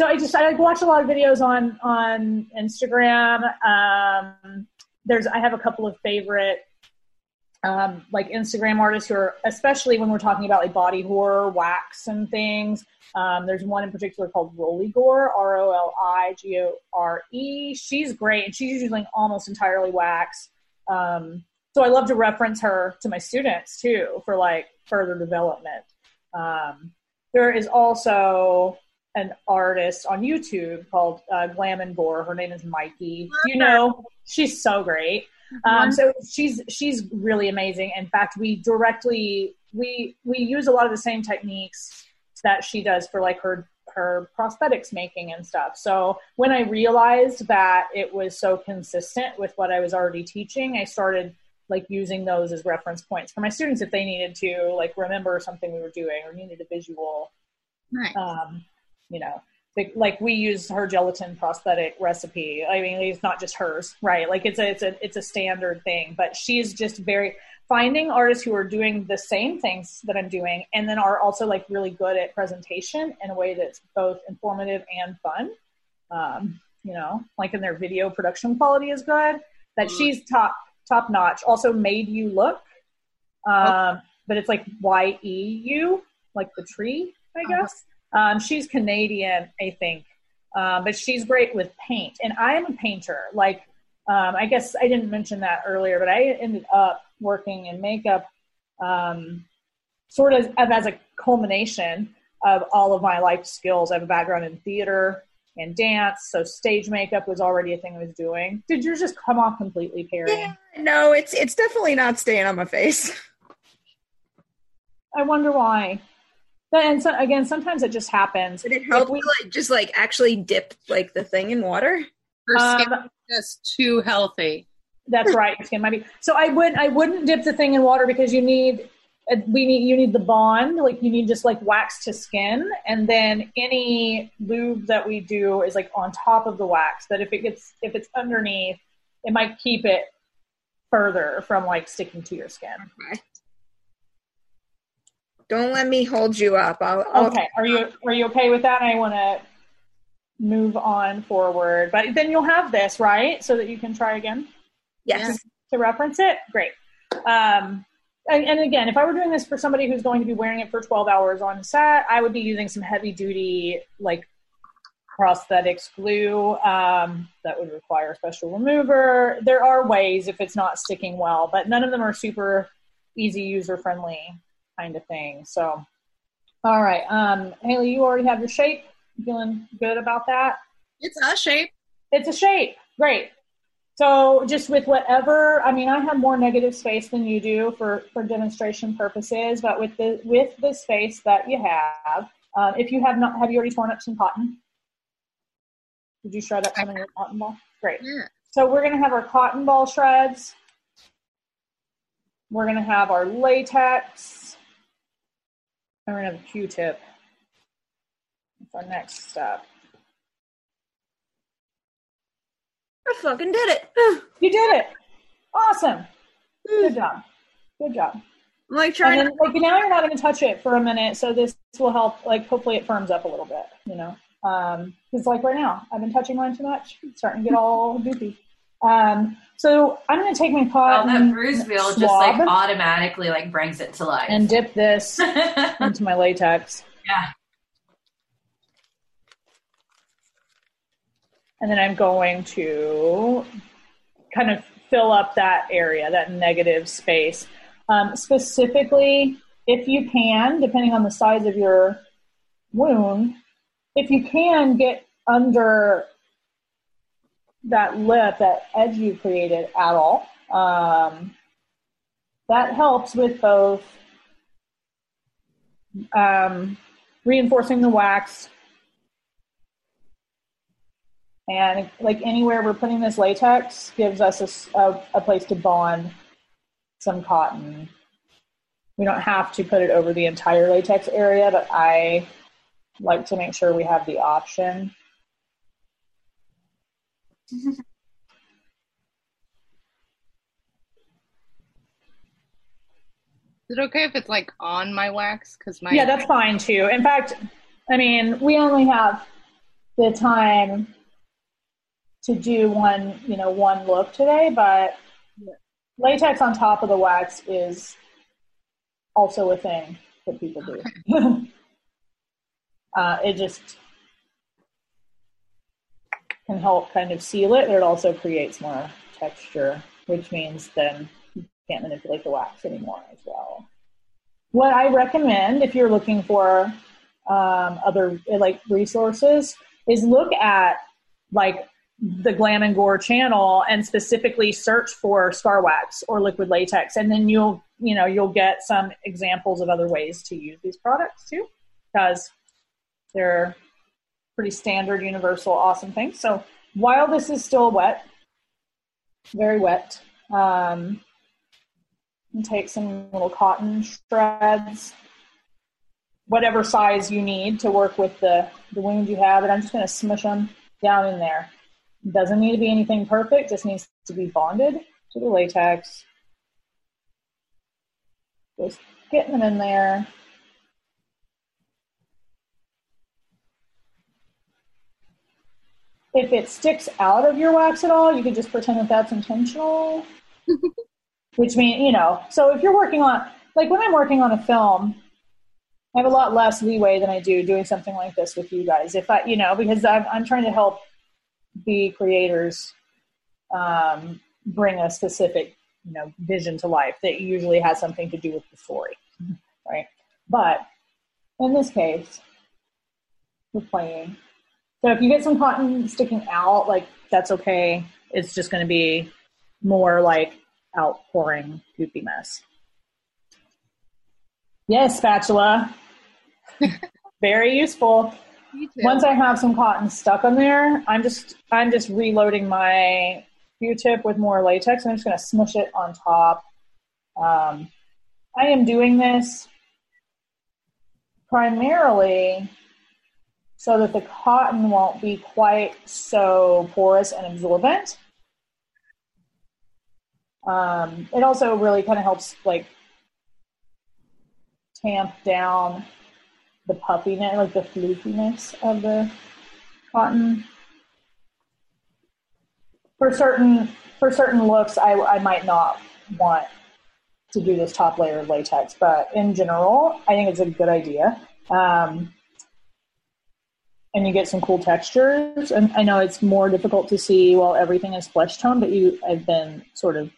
so I just I watch a lot of videos on on Instagram. Um, there's I have a couple of favorite um, like Instagram artists who are especially when we're talking about like body horror, wax and things. Um, there's one in particular called Roligore, R O L I G O R E. She's great and she's using almost entirely wax. Um, so I love to reference her to my students too for like further development. Um, there is also an artist on YouTube called uh, Glam and Gore. Her name is Mykie. You know, she's so great. Um, so she's she's really amazing. In fact, we directly we we use a lot of the same techniques that she does for like her her prosthetics making and stuff. So when I realized that it was so consistent with what I was already teaching, I started like using those as reference points for my students if they needed to like remember something we were doing or needed a visual. Nice. Um, you know, like, like we use her gelatin prosthetic recipe. I mean, it's not just hers, right? Like it's a it's a it's a standard thing, but she's just very finding artists who are doing the same things that I'm doing and then are also like really good at presentation in a way that's both informative and fun. Um, you know, like in their video production quality is good. That she's top top notch. Also Made Yew Look. Um, but it's like Y E U, like the tree, I guess. Um, she's Canadian, I think, um, but she's great with paint. And I am a painter. Like, um, I guess I didn't mention that earlier, but I ended up working in makeup um, sort of as a culmination of all of my life skills. I have a background in theater and dance, so stage makeup was already a thing I was doing. Did yours just come off completely, Perri? Yeah, no, it's it's definitely not staying on my face. I wonder why. But- And so, again, sometimes it just happens. Did it help If we- you like just like actually dip like the thing in water? Her skin Um, is just too healthy. That's right. Your skin might be. So I would I wouldn't dip the thing in water because you need uh, we need you need the bond like you need just like wax to skin and then any lube that we do is like on top of the wax but if it gets if it's underneath it might keep it further from like sticking to your skin Don't let me hold you up. I'll, I'll okay. Are you are you okay with that? I want to move on forward. But then you'll have this right? So that you can try again? Yes. to reference it? Great. Um, and, and again if i were doing this for somebody who's going to be wearing it for 12 hours on set i would be using some heavy duty like prosthetics glue um, that would require a special remover. There are ways if it's not sticking well but none of them are super easy user friendly kind of thing so all right um, haley you already have your shape feeling good about that It's a shape. it's a shape. Great. So just with whatever, I mean, I have more negative space than you do for for demonstration purposes, but with the with the space that you have, um, if you have not, have you already torn up some cotton? Did you shred up some of your cotton ball? Great. Yeah. So we're going to have our cotton ball shreds. We're going to have our latex. And we're going to have a Q-tip. That's our next step. I fucking did it. You did it. Awesome. Good job. Good job. I'm like trying And then, like now you're not going to touch it for a minute, so this will help. Like hopefully it firms up a little bit. You know, um, because like right now I've been touching mine too much. It's starting to get all goopy. Um, so I'm going to take my pot. Well, cotton that bruise wheel just like automatically like brings it to life. and dip this into my latex, yeah. and then I'm going to kind of fill up that area, that negative space. Um, specifically, if you can, depending on the size of your wound, if you can get under that lip, that edge you created at all, um, that helps with both um, reinforcing the wax and like anywhere we're putting this latex gives us a place to bond some cotton. We don't have to put it over the entire latex area, but I like to make sure we have the option. Is it okay if it's like on my wax? Because my Yeah, that's fine too. In fact, I mean, we only have the time to do one, you know, one look today, but latex on top of the wax is also a thing that people do. uh, it just can help kind of seal it, but it also creates more texture, which means then you can't manipulate the wax anymore as well. What I recommend if you're looking for um, other like resources is look at like the Glam and Gore channel and specifically search for scar wax or liquid latex, and then you'll you know you'll get some examples of other ways to use these products too, because they're pretty standard, universal, awesome thing. So while this is still wet, very wet, um, take some little cotton shreds, whatever size you need to work with the, the wound you have, and I'm just going to smush them down in there. Doesn't need to be anything perfect, just needs to be bonded to the latex. Just getting them in there. If it sticks out of your wax at all, you could just pretend that that's intentional. Which means, you know, so if you're working on, like when I'm working on a film, I have a lot less leeway than I do doing something like this with you guys. If I, you know, because I'm, I'm trying to help the creators um, bring a specific, you know, vision to life that usually has something to do with the story, right? But in this case, we're playing. So if you get some cotton sticking out, like that's okay. It's just going to be more like outpouring goopy mess. Yes, spatula. Very useful. Once I have some cotton stuck on there, I'm just I'm just reloading my Q-tip with more latex. I'm just going to smush it on top. Um, I am doing this primarily so that the cotton won't be quite so porous and absorbent. Um, it also really kind of helps like tamp down the puffiness, like the floofiness of the cotton. For certain for certain looks, I, I might not want to do this top layer of latex, but in general, I think it's a good idea. Um, and you get some cool textures. And I know it's more difficult to see while everything is flesh tone, but you I've been sort of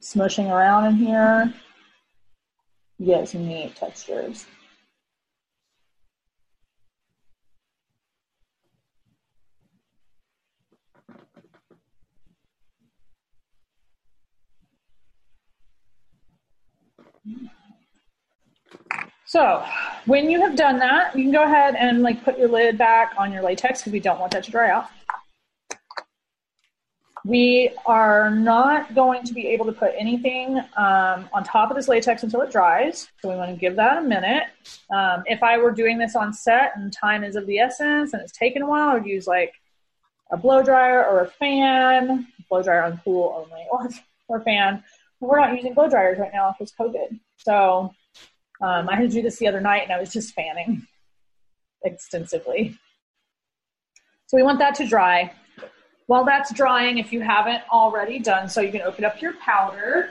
smushing around in here. You get some neat textures. So when you have done that, you can go ahead and like put your lid back on your latex because we don't want that to dry out. We are not going to be able to put anything um, on top of this latex until it dries. So we want to give that a minute. Um, if I were doing this on set and time is of the essence and it's taken a while, I would use like a blow dryer or a fan, blow dryer on pool only, or, or fan. We're not using blow dryers right now because COVID. So um, I had to do this the other night and I was just fanning extensively. So we want that to dry. While that's drying, if you haven't already done so, you can open up your powder.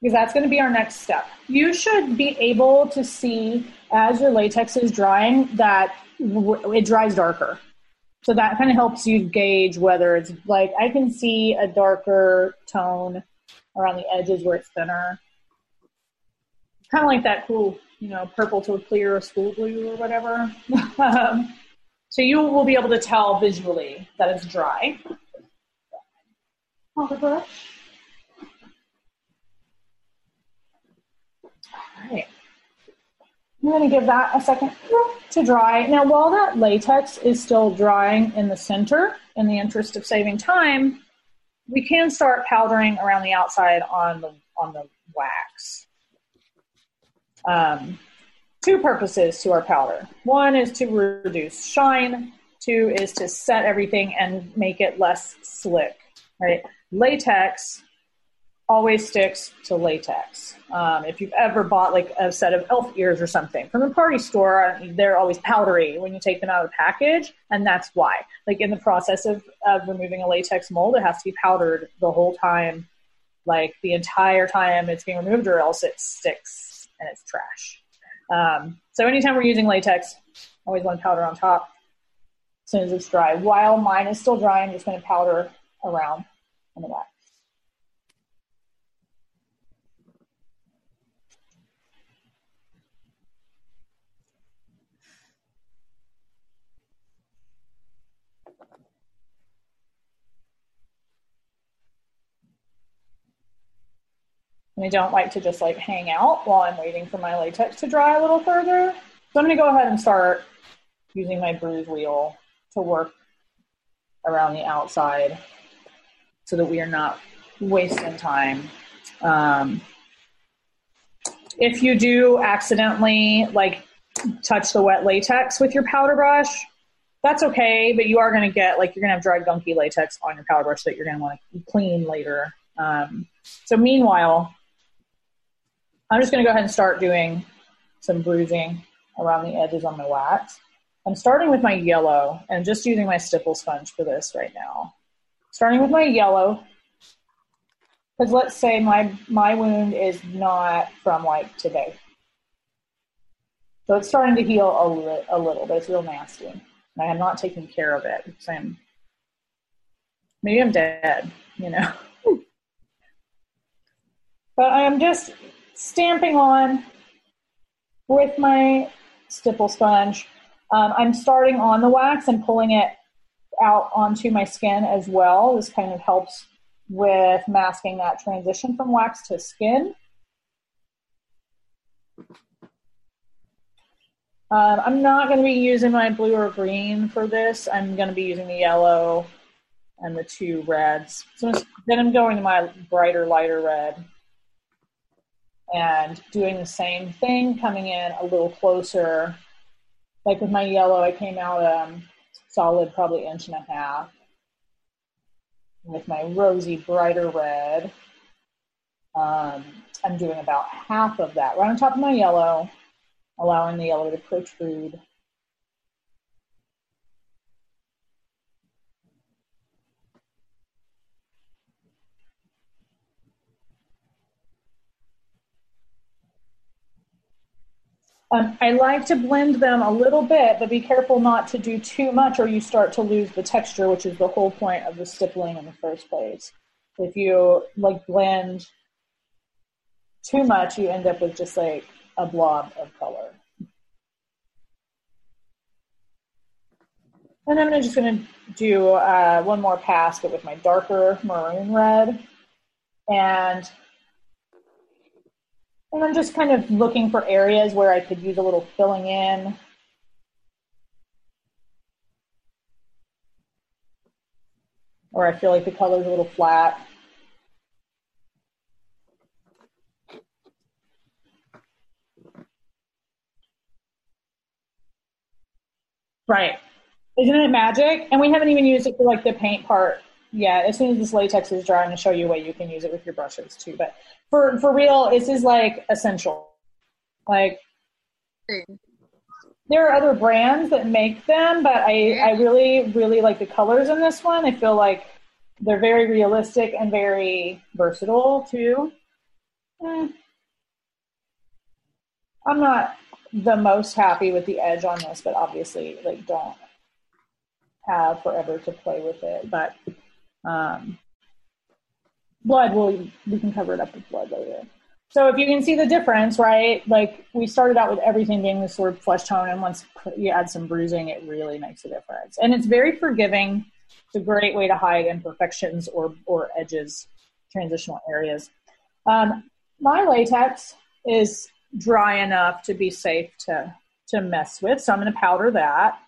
Because that's going to be our next step. You should be able to see as your latex is drying that it dries darker. So that kind of helps you gauge whether it's like I can see a darker tone around the edges where it's thinner. Kind of like that cool, you know, purple to a clear school blue or whatever. so you will be able to tell visually that it's dry. On the brush. All right. I'm going to give that a second to dry. Now, while that latex is still drying in the center, in the interest of saving time, we can start powdering around the outside on the on the wax. Um, two purposes to our powder. One is to reduce shine. Two is to set everything and make it less slick. Right. latex always sticks to latex. Um, if you've ever bought like a set of elf ears or something from a party store, they're always powdery when you take them out of the package, and that's why. Like in the process of, of removing a latex mold, it has to be powdered the whole time, like the entire time it's being removed, or else it sticks and it's trash. Um, so anytime we're using latex, always want powder on top as soon as it's dry. While mine is still dry, I'm just going to powder around on the wax. And I don't like to just like hang out while I'm waiting for my latex to dry a little further. So I'm going to go ahead and start using my bruise wheel to work around the outside so that we are not wasting time. Um, if you do accidentally like touch the wet latex with your powder brush, that's okay, but you are going to get like you're going to have dry gunky latex on your powder brush that you're going to want to clean later. Um, so meanwhile, I'm just going to go ahead and start doing some bruising around the edges on my wax. I'm starting with my yellow and just using my stipple sponge for this right now. Starting with my yellow, because let's say my, my wound is not from like today. So it's starting to heal a, li- a little, but it's real nasty. And I am not taking care of it because I'm, maybe I'm dead, you know. but I am just stamping on with my stipple sponge. Um, I'm starting on the wax and pulling it out onto my skin as well. This kind of helps with masking that transition from wax to skin. Um, I'm not going to be using my blue or green for this. I'm going to be using the yellow and the two reds. So then I'm going to my brighter, lighter red and doing the same thing, coming in a little closer. Like with my yellow, I came out um, solid, probably inch and a half. With my rosy, brighter red, um, I'm doing about half of that right on top of my yellow, allowing the yellow to protrude Um, I like to blend them a little bit, but be careful not to do too much or you start to lose the texture, which is the whole point of the stippling in the first place. If you like blend too much, you end up with just like a blob of color. And I'm just going to do uh, one more pass, but with my darker maroon red. And and I'm just kind of looking for areas where I could use a little filling in. Or I feel like the color's a little flat. Right. Isn't it magic? And we haven't even used it for like the paint part yeah, as soon as this latex is dry, I'm going to show you a way you can use it with your brushes too. But for for real, this is like essential. Like there are other brands that make them, but I I really really like the colors in this one. I feel like they're very realistic and very versatile too. Eh. I'm not the most happy with the edge on this, but obviously like don't have forever to play with it. But um, blood, well, we can cover it up with blood later. So if you can see the difference, right? Like we started out with everything being this sort of flesh tone, and once you add some bruising, it really makes a difference. And it's very forgiving. It's a great way to hide imperfections or or edges, transitional areas. Um, my latex is dry enough to be safe to to mess with, so I'm going to powder that.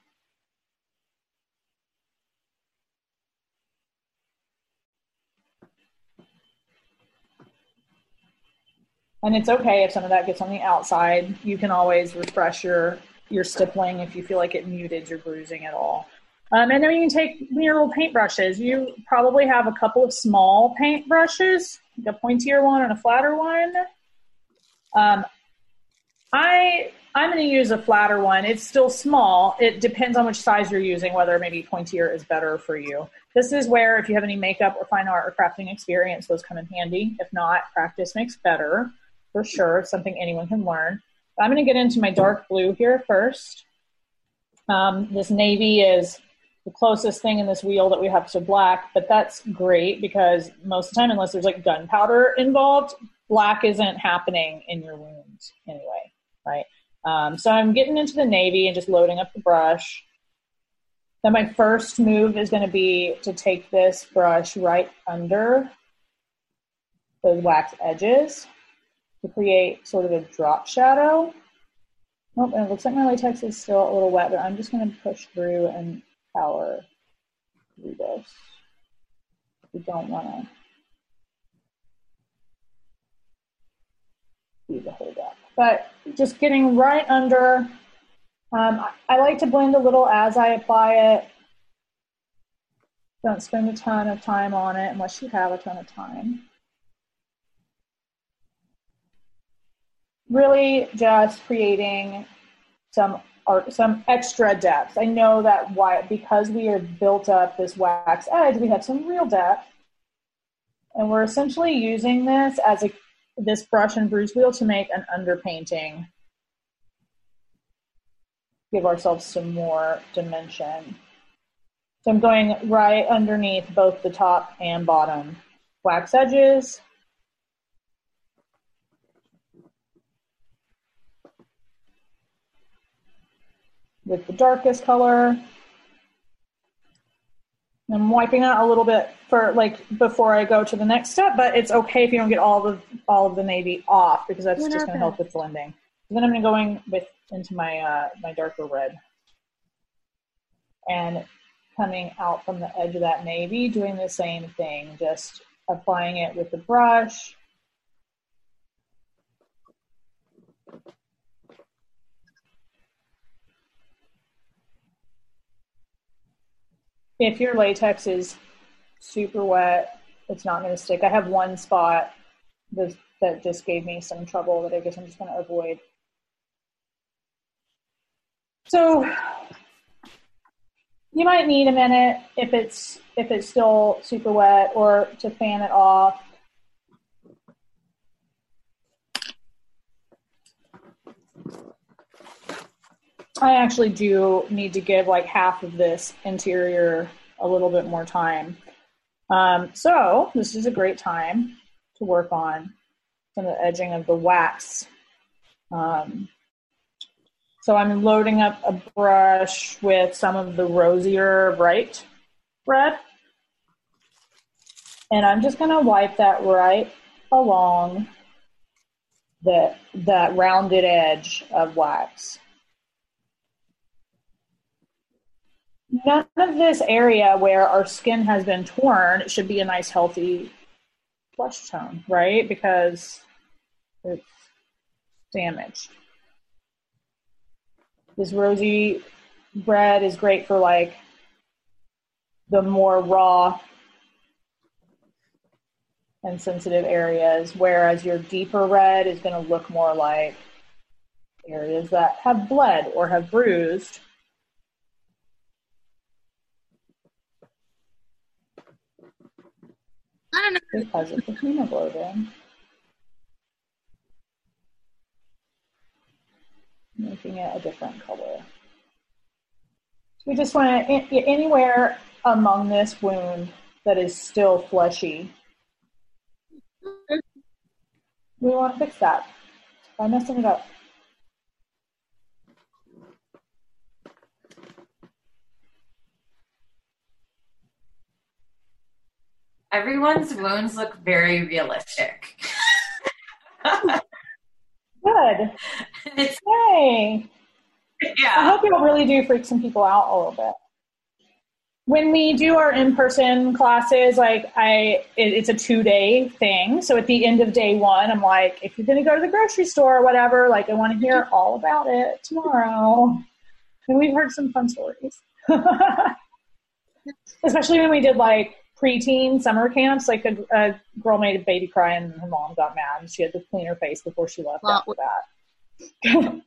And it's okay if some of that gets on the outside. You can always refresh your your stippling if you feel like it muted your bruising at all. Um, and then you can take your little paintbrushes. You probably have a couple of small paintbrushes, like a pointier one and a flatter one. Um, I I'm going to use a flatter one. It's still small. It depends on which size you're using, whether maybe pointier is better for you. This is where if you have any makeup or fine art or crafting experience, those come in handy. If not, practice makes better for sure. Something anyone can learn. But I'm going to get into my dark blue here first. Um, this navy is the closest thing in this wheel that we have to black, but that's great because most of the time, unless there's like gunpowder involved, black isn't happening in your wounds anyway, right? Um, so I'm getting into the navy and just loading up the brush. Then my first move is going to be to take this brush right under those wax edges to create sort of a drop shadow. Oh, and it looks like my latex is still a little wet, but I'm just going to push through and power through this. We don't want to do the whole up but just getting right under. Um, I like to blend a little as I apply it. Don't spend a ton of time on it unless you have a ton of time. Really just creating some art, some extra depth. I know that why because we have built up this wax edge, we have some real depth. And we're essentially using this as a this brush and bruise wheel to make an underpainting. Give ourselves some more dimension. So I'm going right underneath both the top and bottom wax edges. With the darkest color. I'm wiping out a little bit for like before I go to the next step, but it's okay if you don't get all of all of the navy off because that's just going to help with blending. And then I'm going with into my uh, my darker red and coming out from the edge of that navy, doing the same thing, just applying it with the brush. If your latex is super wet, it's not going to stick. I have one spot that, that just gave me some trouble that I guess I'm just going to avoid. So you might need a minute if it's if it's still super wet or to fan it off. I actually do need to give like half of this interior a little bit more time. Um, so this is a great time to work on some of the edging of the wax. Um, so I'm loading up a brush with some of the rosier bright red. And I'm just going to wipe that right along the, that rounded edge of wax. None of this area where our skin has been torn should be a nice healthy flesh tone, right? Because it's damaged. This rosy red is great for like the more raw and sensitive areas, whereas your deeper red is going to look more like areas that have bled or have bruised I don't know. Because of the hemoglobin. Making it a different color. So we just want to, anywhere among this wound that is still fleshy, mm-hmm. we want to fix that by messing it up. Everyone's wounds look very realistic. Good. It's, Yay. Yeah. I hope it'll really do freak some people out a little bit. When we do our in-person classes, like I, it, it's a two-day thing. So at the end of day one, I'm like, if you're going to go to the grocery store or whatever, like I want to hear all about it tomorrow. And we've heard some fun stories. especially when we did like preteen summer camps. Like a, a girl made a baby cry, and her mom got mad, and she had to clean her face before she left Well- after that.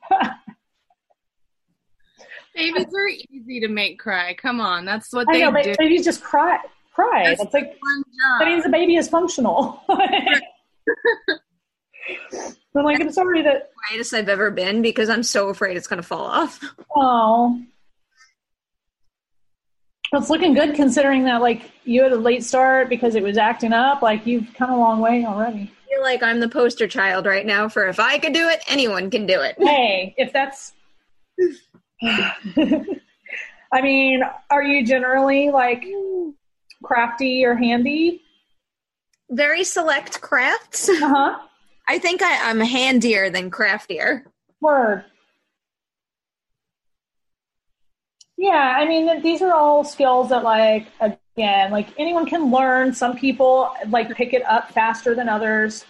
Babies are easy to make cry. Come on, that's what I they know, do. babies just cry, cry. That's That's like Fun that means the baby is functional. I'm like, I'm sorry that. Quietest I've ever been because I'm so afraid it's going to fall off. Oh, it's looking good considering that like you had a late start because it was acting up. Like you've come a long way already. I feel like I'm the poster child right now for if I could do it, anyone can do it. Hey, if that's. I mean, are you generally like crafty or handy? Very select crafts. Uh huh. I think I, I'm handier than craftier. Word. Yeah, I mean, these are all skills that, like, again, like anyone can learn. Some people like pick it up faster than others.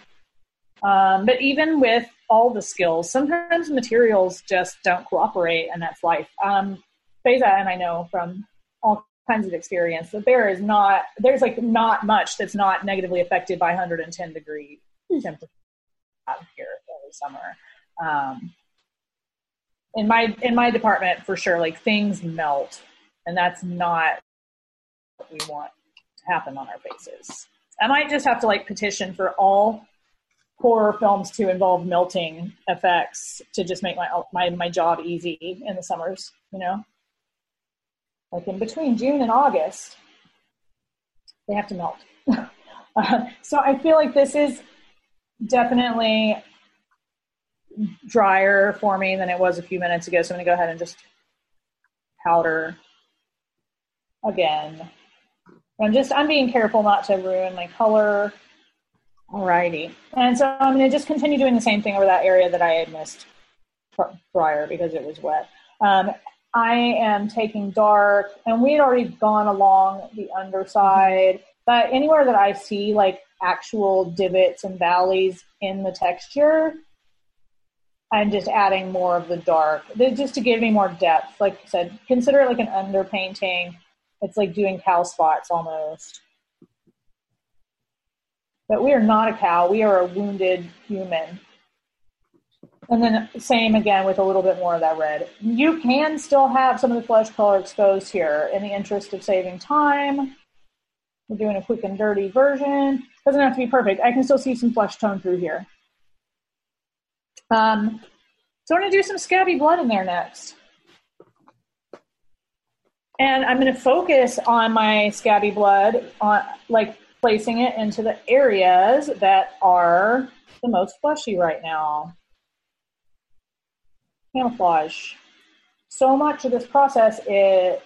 Um, but even with all the skills, sometimes materials just don't cooperate, and that's life. Um, Beza and I know from all kinds of experience that there is not, there's like not much that's not negatively affected by 110 degree temperature out here every summer. Um, in my in my department, for sure, like things melt, and that's not what we want to happen on our faces. I might just have to like petition for all horror films to involve melting effects to just make my my my job easy in the summers. You know, like in between June and August, they have to melt. uh, so I feel like this is definitely drier for me than it was a few minutes ago. So I'm going to go ahead and just powder again. I'm just, I'm being careful not to ruin my color. Alrighty. And so I'm going to just continue doing the same thing over that area that I had missed pr- prior because it was wet. Um, I am taking dark, and we had already gone along the underside, but anywhere that I see like actual divots and valleys in the texture, I'm just adding more of the dark, just to give me more depth. Like I said, consider it like an underpainting. It's like doing cow spots almost. But we are not a cow. We are a wounded human. And then same again with a little bit more of that red. You can still have some of the flesh color exposed here in the interest of saving time. We're doing a quick and dirty version. Doesn't have to be perfect. I can still see some flesh tone through here. Um, so I'm going to do some scabby blood in there next. And I'm going to focus on my scabby blood, on like placing it into the areas that are the most fleshy right now. Camouflage. So much of this process is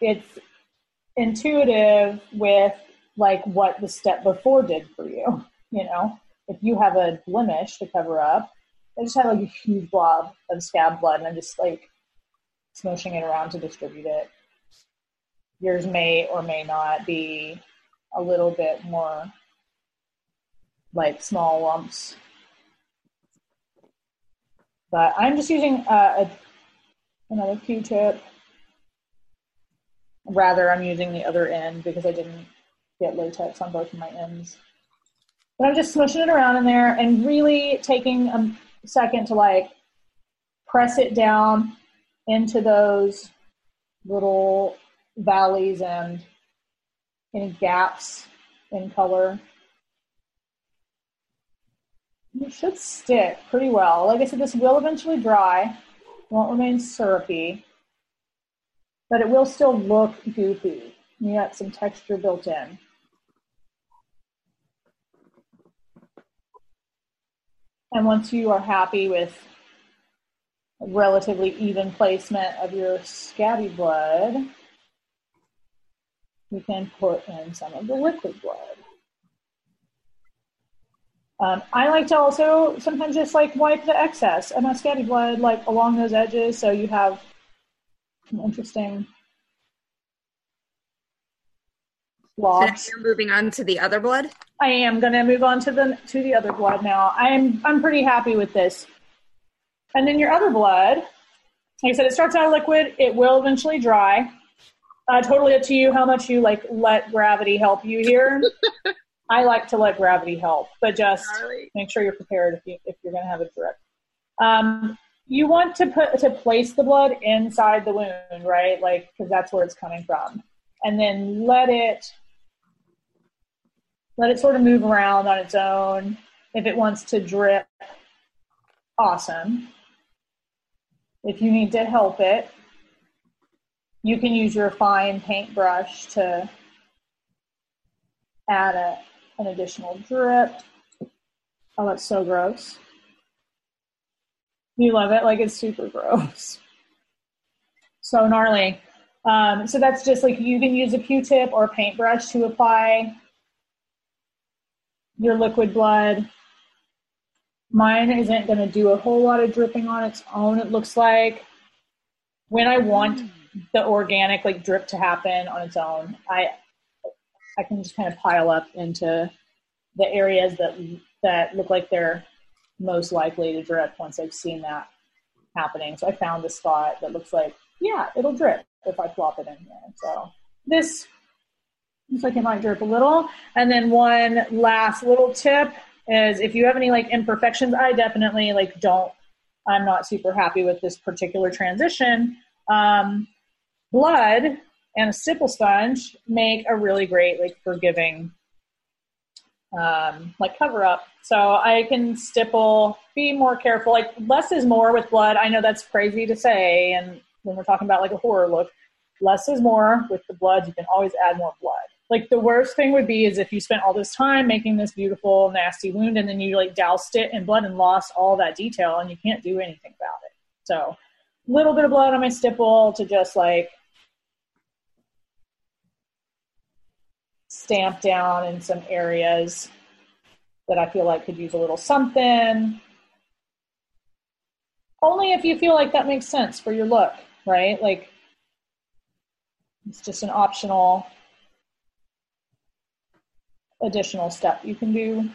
it's intuitive with like what the step before did for you. You know, if you have a blemish to cover up, I just have like a huge blob of scab blood and I'm just like smushing it around to distribute it. Yours may or may not be a little bit more like small lumps. But I'm just using uh, a, another Q-tip. Rather, I'm using the other end because I didn't get latex on both of my ends. But I'm just smushing it around in there and really taking a second to like press it down into those little valleys and any gaps in color. It should stick pretty well. Like I said, this will eventually dry, won't remain syrupy, but it will still look goofy. You got some texture built in. And once you are happy with a relatively even placement of your scabby blood, you can put in some of the liquid blood. Um, I like to also sometimes just like wipe the excess of my scabby blood like along those edges so you have some interesting So you're moving on to the other blood. I am gonna move on to the to the other blood now. I'm I'm pretty happy with this. And then your other blood, like I said, it starts out liquid. It will eventually dry. uh, totally up to you how much you like let gravity help you here. I like to let gravity help, but just make sure you're prepared if you if you're going to have a drip. Um, you want to put to place the blood inside the wound, right? Like because that's where it's coming from, and then let it let it sort of move around on its own. If it wants to drip, awesome. If you need to help it, you can use your fine paintbrush to add a, an additional drip. Oh, that's so gross. You love it? Like it's super gross. So gnarly. Um, so that's just like you can use a Q-tip or a paintbrush to apply your liquid blood. Mine isn't going to do a whole lot of dripping on its own, it looks like. When I want the organic like drip to happen on its own, I I can just kind of pile up into the areas that that look like they're most likely to drip once I've seen that happening. So I found a spot that looks like, yeah, it'll drip if I plop it in here. So this looks like it might drip a little. And then one last little tip is if you have any like imperfections, I definitely like don't, I'm not super happy with this particular transition. Um, blood and a stipple sponge make a really great like forgiving um, like cover up. So I can stipple, be more careful. Like less is more with blood. I know that's crazy to say, and when we're talking about like a horror look, less is more with the blood. You can always add more blood. Like the worst thing would be is if you spent all this time making this beautiful nasty wound and then you like doused it in blood and lost all that detail and you can't do anything about it. So a little bit of blood on my stipple to just like stamp down in some areas that I feel like could use a little something. Only if you feel like that makes sense for your look, right? Like it's just an optional additional step you can do.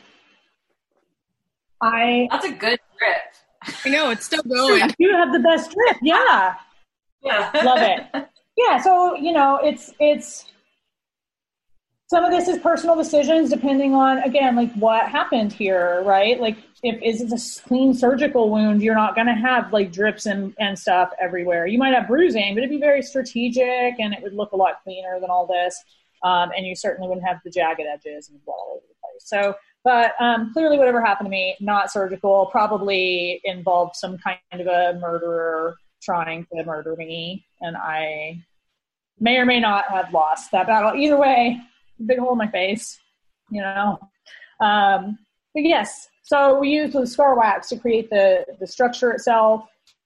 I That's a good drip. I know it's still going. you have the best drip. Yeah. Yeah. Love it. Yeah, so you know, it's it's some of this is personal decisions depending on again like what happened here right like if is it a clean surgical wound you're not going to have like drips and, and stuff everywhere you might have bruising but it'd be very strategic and it would look a lot cleaner than all this um, and you certainly wouldn't have the jagged edges and blood all over the place so but um, clearly whatever happened to me not surgical probably involved some kind of a murderer trying to murder me and i may or may not have lost that battle either way big hole in my face, you know. Um, but yes, so we used the scar wax to create the the structure itself.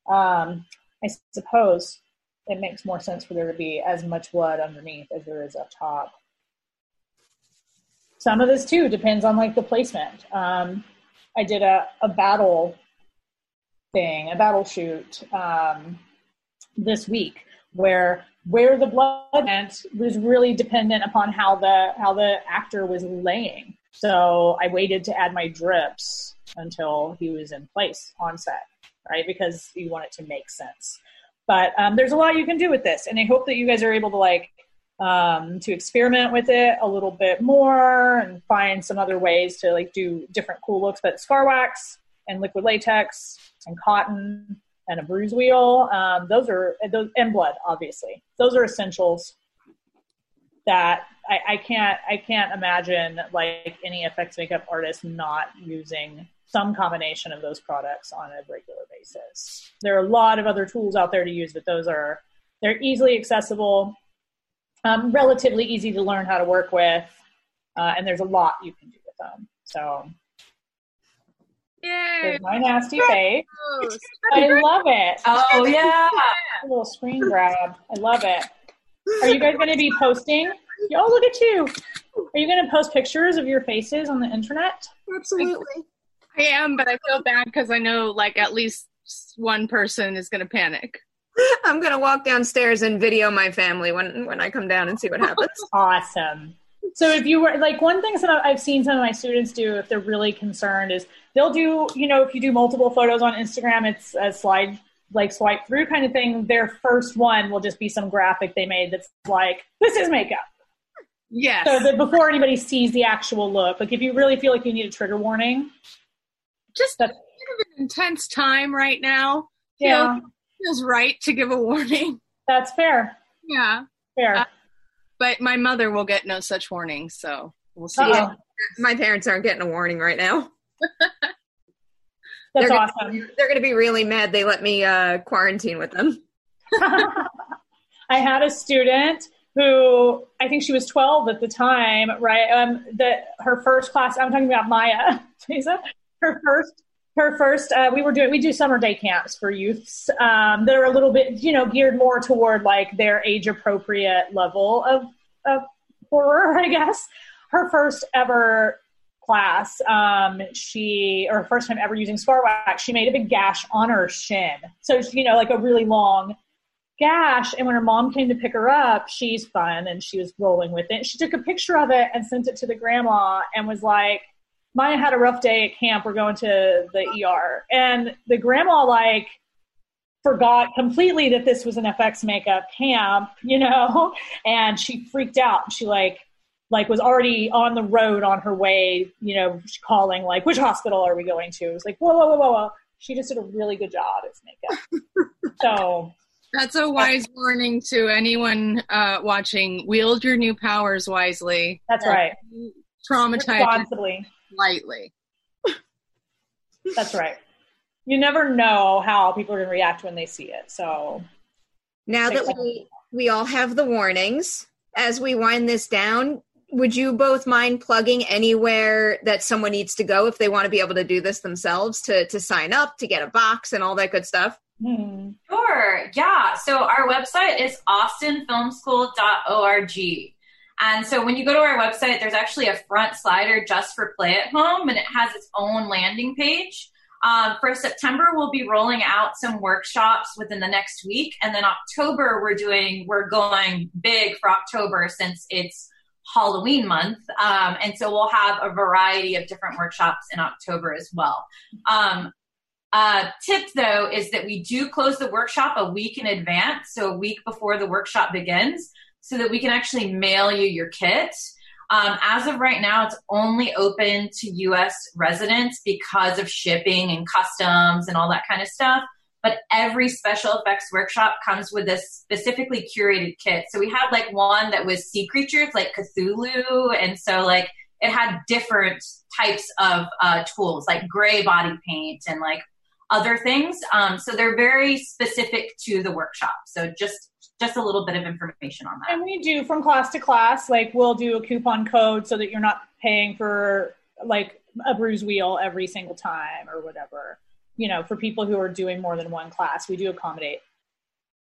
Um, I suppose it makes more sense for there to be as much blood underneath as there is up top. Some of this too depends on like the placement. Um, I did a, a battle thing, a battle shoot um, this week where where the blood went was really dependent upon how the how the actor was laying. So I waited to add my drips until he was in place on set, right? Because you want it to make sense. But um, there's a lot you can do with this, and I hope that you guys are able to like um, to experiment with it a little bit more and find some other ways to like do different cool looks. But scar wax and liquid latex and cotton and a bruise wheel. Um, those are those and blood, obviously. Those are essentials that I, I can't I can't imagine like any effects makeup artist not using some combination of those products on a regular basis. There are a lot of other tools out there to use, but those are they're easily accessible, um, relatively easy to learn how to work with, uh, and there's a lot you can do with them. So Yay! my nasty face. I love it. Oh yeah. A little screen grab. I love it. Are you guys going to be posting? Oh, look at you. Are you going to post pictures of your faces on the internet? Absolutely. I am, but I feel bad because I know like at least one person is going to panic. I'm gonna walk downstairs and video my family when when I come down and see what happens. Awesome. So if you were like one thing that I've seen some of my students do if they're really concerned is they'll do you know if you do multiple photos on Instagram it's a slide like swipe through kind of thing, their first one will just be some graphic they made that's like, this is makeup. Yes. So that before anybody sees the actual look, like if you really feel like you need a trigger warning, just that's kind of an intense time right now. yeah, Feels, feels right to give a warning. that's fair. Yeah. Fair. Uh, But my mother will get no such warning, so we'll see. Uh-oh. My parents aren't getting a warning right now. That's they're awesome. Gonna, they're going to be really mad they let me uh, quarantine with them. I had a student who I think she was 12 at the time, right? Um, that her first class. I'm talking about Maya. Lisa, her first. Her first, uh, we were doing, we do summer day camps for youths um, that are a little bit, you know, geared more toward like their age appropriate level of, of horror, I guess. Her first ever class, um, she, or first time ever using scar wax, she made a big gash on her shin. So, you know, like a really long gash. And when her mom came to pick her up, she's fun and she was rolling with it. She took a picture of it and sent it to the grandma and was like, Maya had a rough day at camp. We're going to the ER. And the grandma, like, forgot completely that this was an FX makeup camp, you know, and she freaked out. She, like, like was already on the road on her way, you know, calling like, which hospital are we going to? It was like, whoa, whoa, whoa, whoa, whoa. She just did a really good job as makeup. so That's a wise warning to anyone uh, watching. Wield your new powers wisely. that's right. Traumatize Responsibly. Lightly. That's right. You never know how people are going to react when they see it. So Now that we we all have the warnings, as we wind this down, would you both mind plugging anywhere that someone needs to go if they want to be able to do this themselves to to sign up, to get a box and all that good stuff? hmm. Sure. Yeah. So our website is austinfilmschool.org. And so when you go to our website, there's actually a front slider just for play at home, and it has its own landing page. Um, for September, we'll be rolling out some workshops within the next week, and then October we're doing we're going big for October since it's Halloween month, um, and so we'll have a variety of different workshops in October as well. Um, tip though is that we do close the workshop a week in advance, so a week before the workshop begins, so that we can actually mail you your kit. Um, as of right now, it's only open to US residents because of shipping and customs and all that kind of stuff. But every special effects workshop comes with a specifically curated kit. So we had like one that was sea creatures like Cthulhu. And so like it had different types of uh, tools like gray body paint and like other things. Um, so they're very specific to the workshop. So just just a little bit of information on that. And we do from class to class, like we'll do a coupon code so that you're not paying for like a bruise wheel every single time or whatever. You know, for people who are doing more than one class, we do accommodate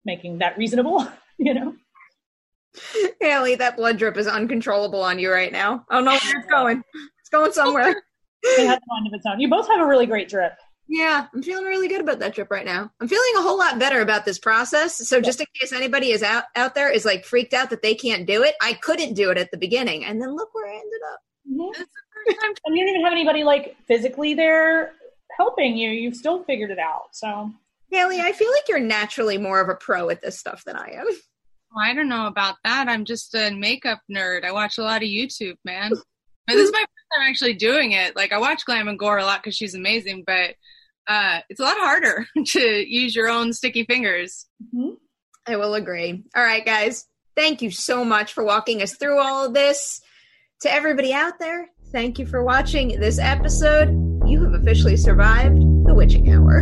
making that reasonable, you know. Haley, that blood drip is uncontrollable on you right now. I don't know where it's going. It's going somewhere. It has a mind of its own. You both have a really great drip. Yeah, I'm feeling really good about that trip right now. I'm feeling a whole lot better about this process. So just in case anybody is out out there is like freaked out that they can't do it, I couldn't do it at the beginning, and then look where I ended up. It's the first time And you don't even have anybody like physically there helping you. You've still figured it out. So Haley, I feel like you're naturally more of a pro at this stuff than I am. Well, I don't know about that. I'm just a makeup nerd. I watch a lot of YouTube, man. But this is my first time actually doing it. Like I watch Glam and Gore a lot because she's amazing, but uh, it's a lot harder to use your own sticky fingers. I will agree. All right, guys. Thank you so much for walking us through all of this. To everybody out there, thank you for watching this episode. You have officially survived the witching hour.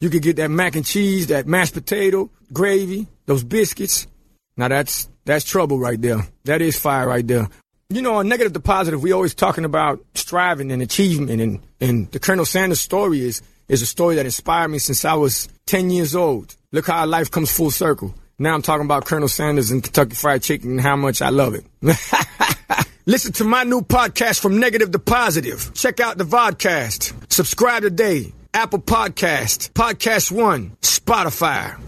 you could get that mac and cheese, that mashed potato, gravy, those biscuits. Now that's that's trouble right there. That is fire right there. You know, on negative to positive, we always talking about striving and achievement, and and the Colonel Sanders story is is a story that inspired me since I was ten years old. Look how life comes full circle. Now I'm talking about Colonel Sanders and Kentucky Fried Chicken and how much I love it. Listen to my new podcast from negative to positive. Check out the vodcast. Subscribe today. Apple Podcast, Podcast One, Spotify.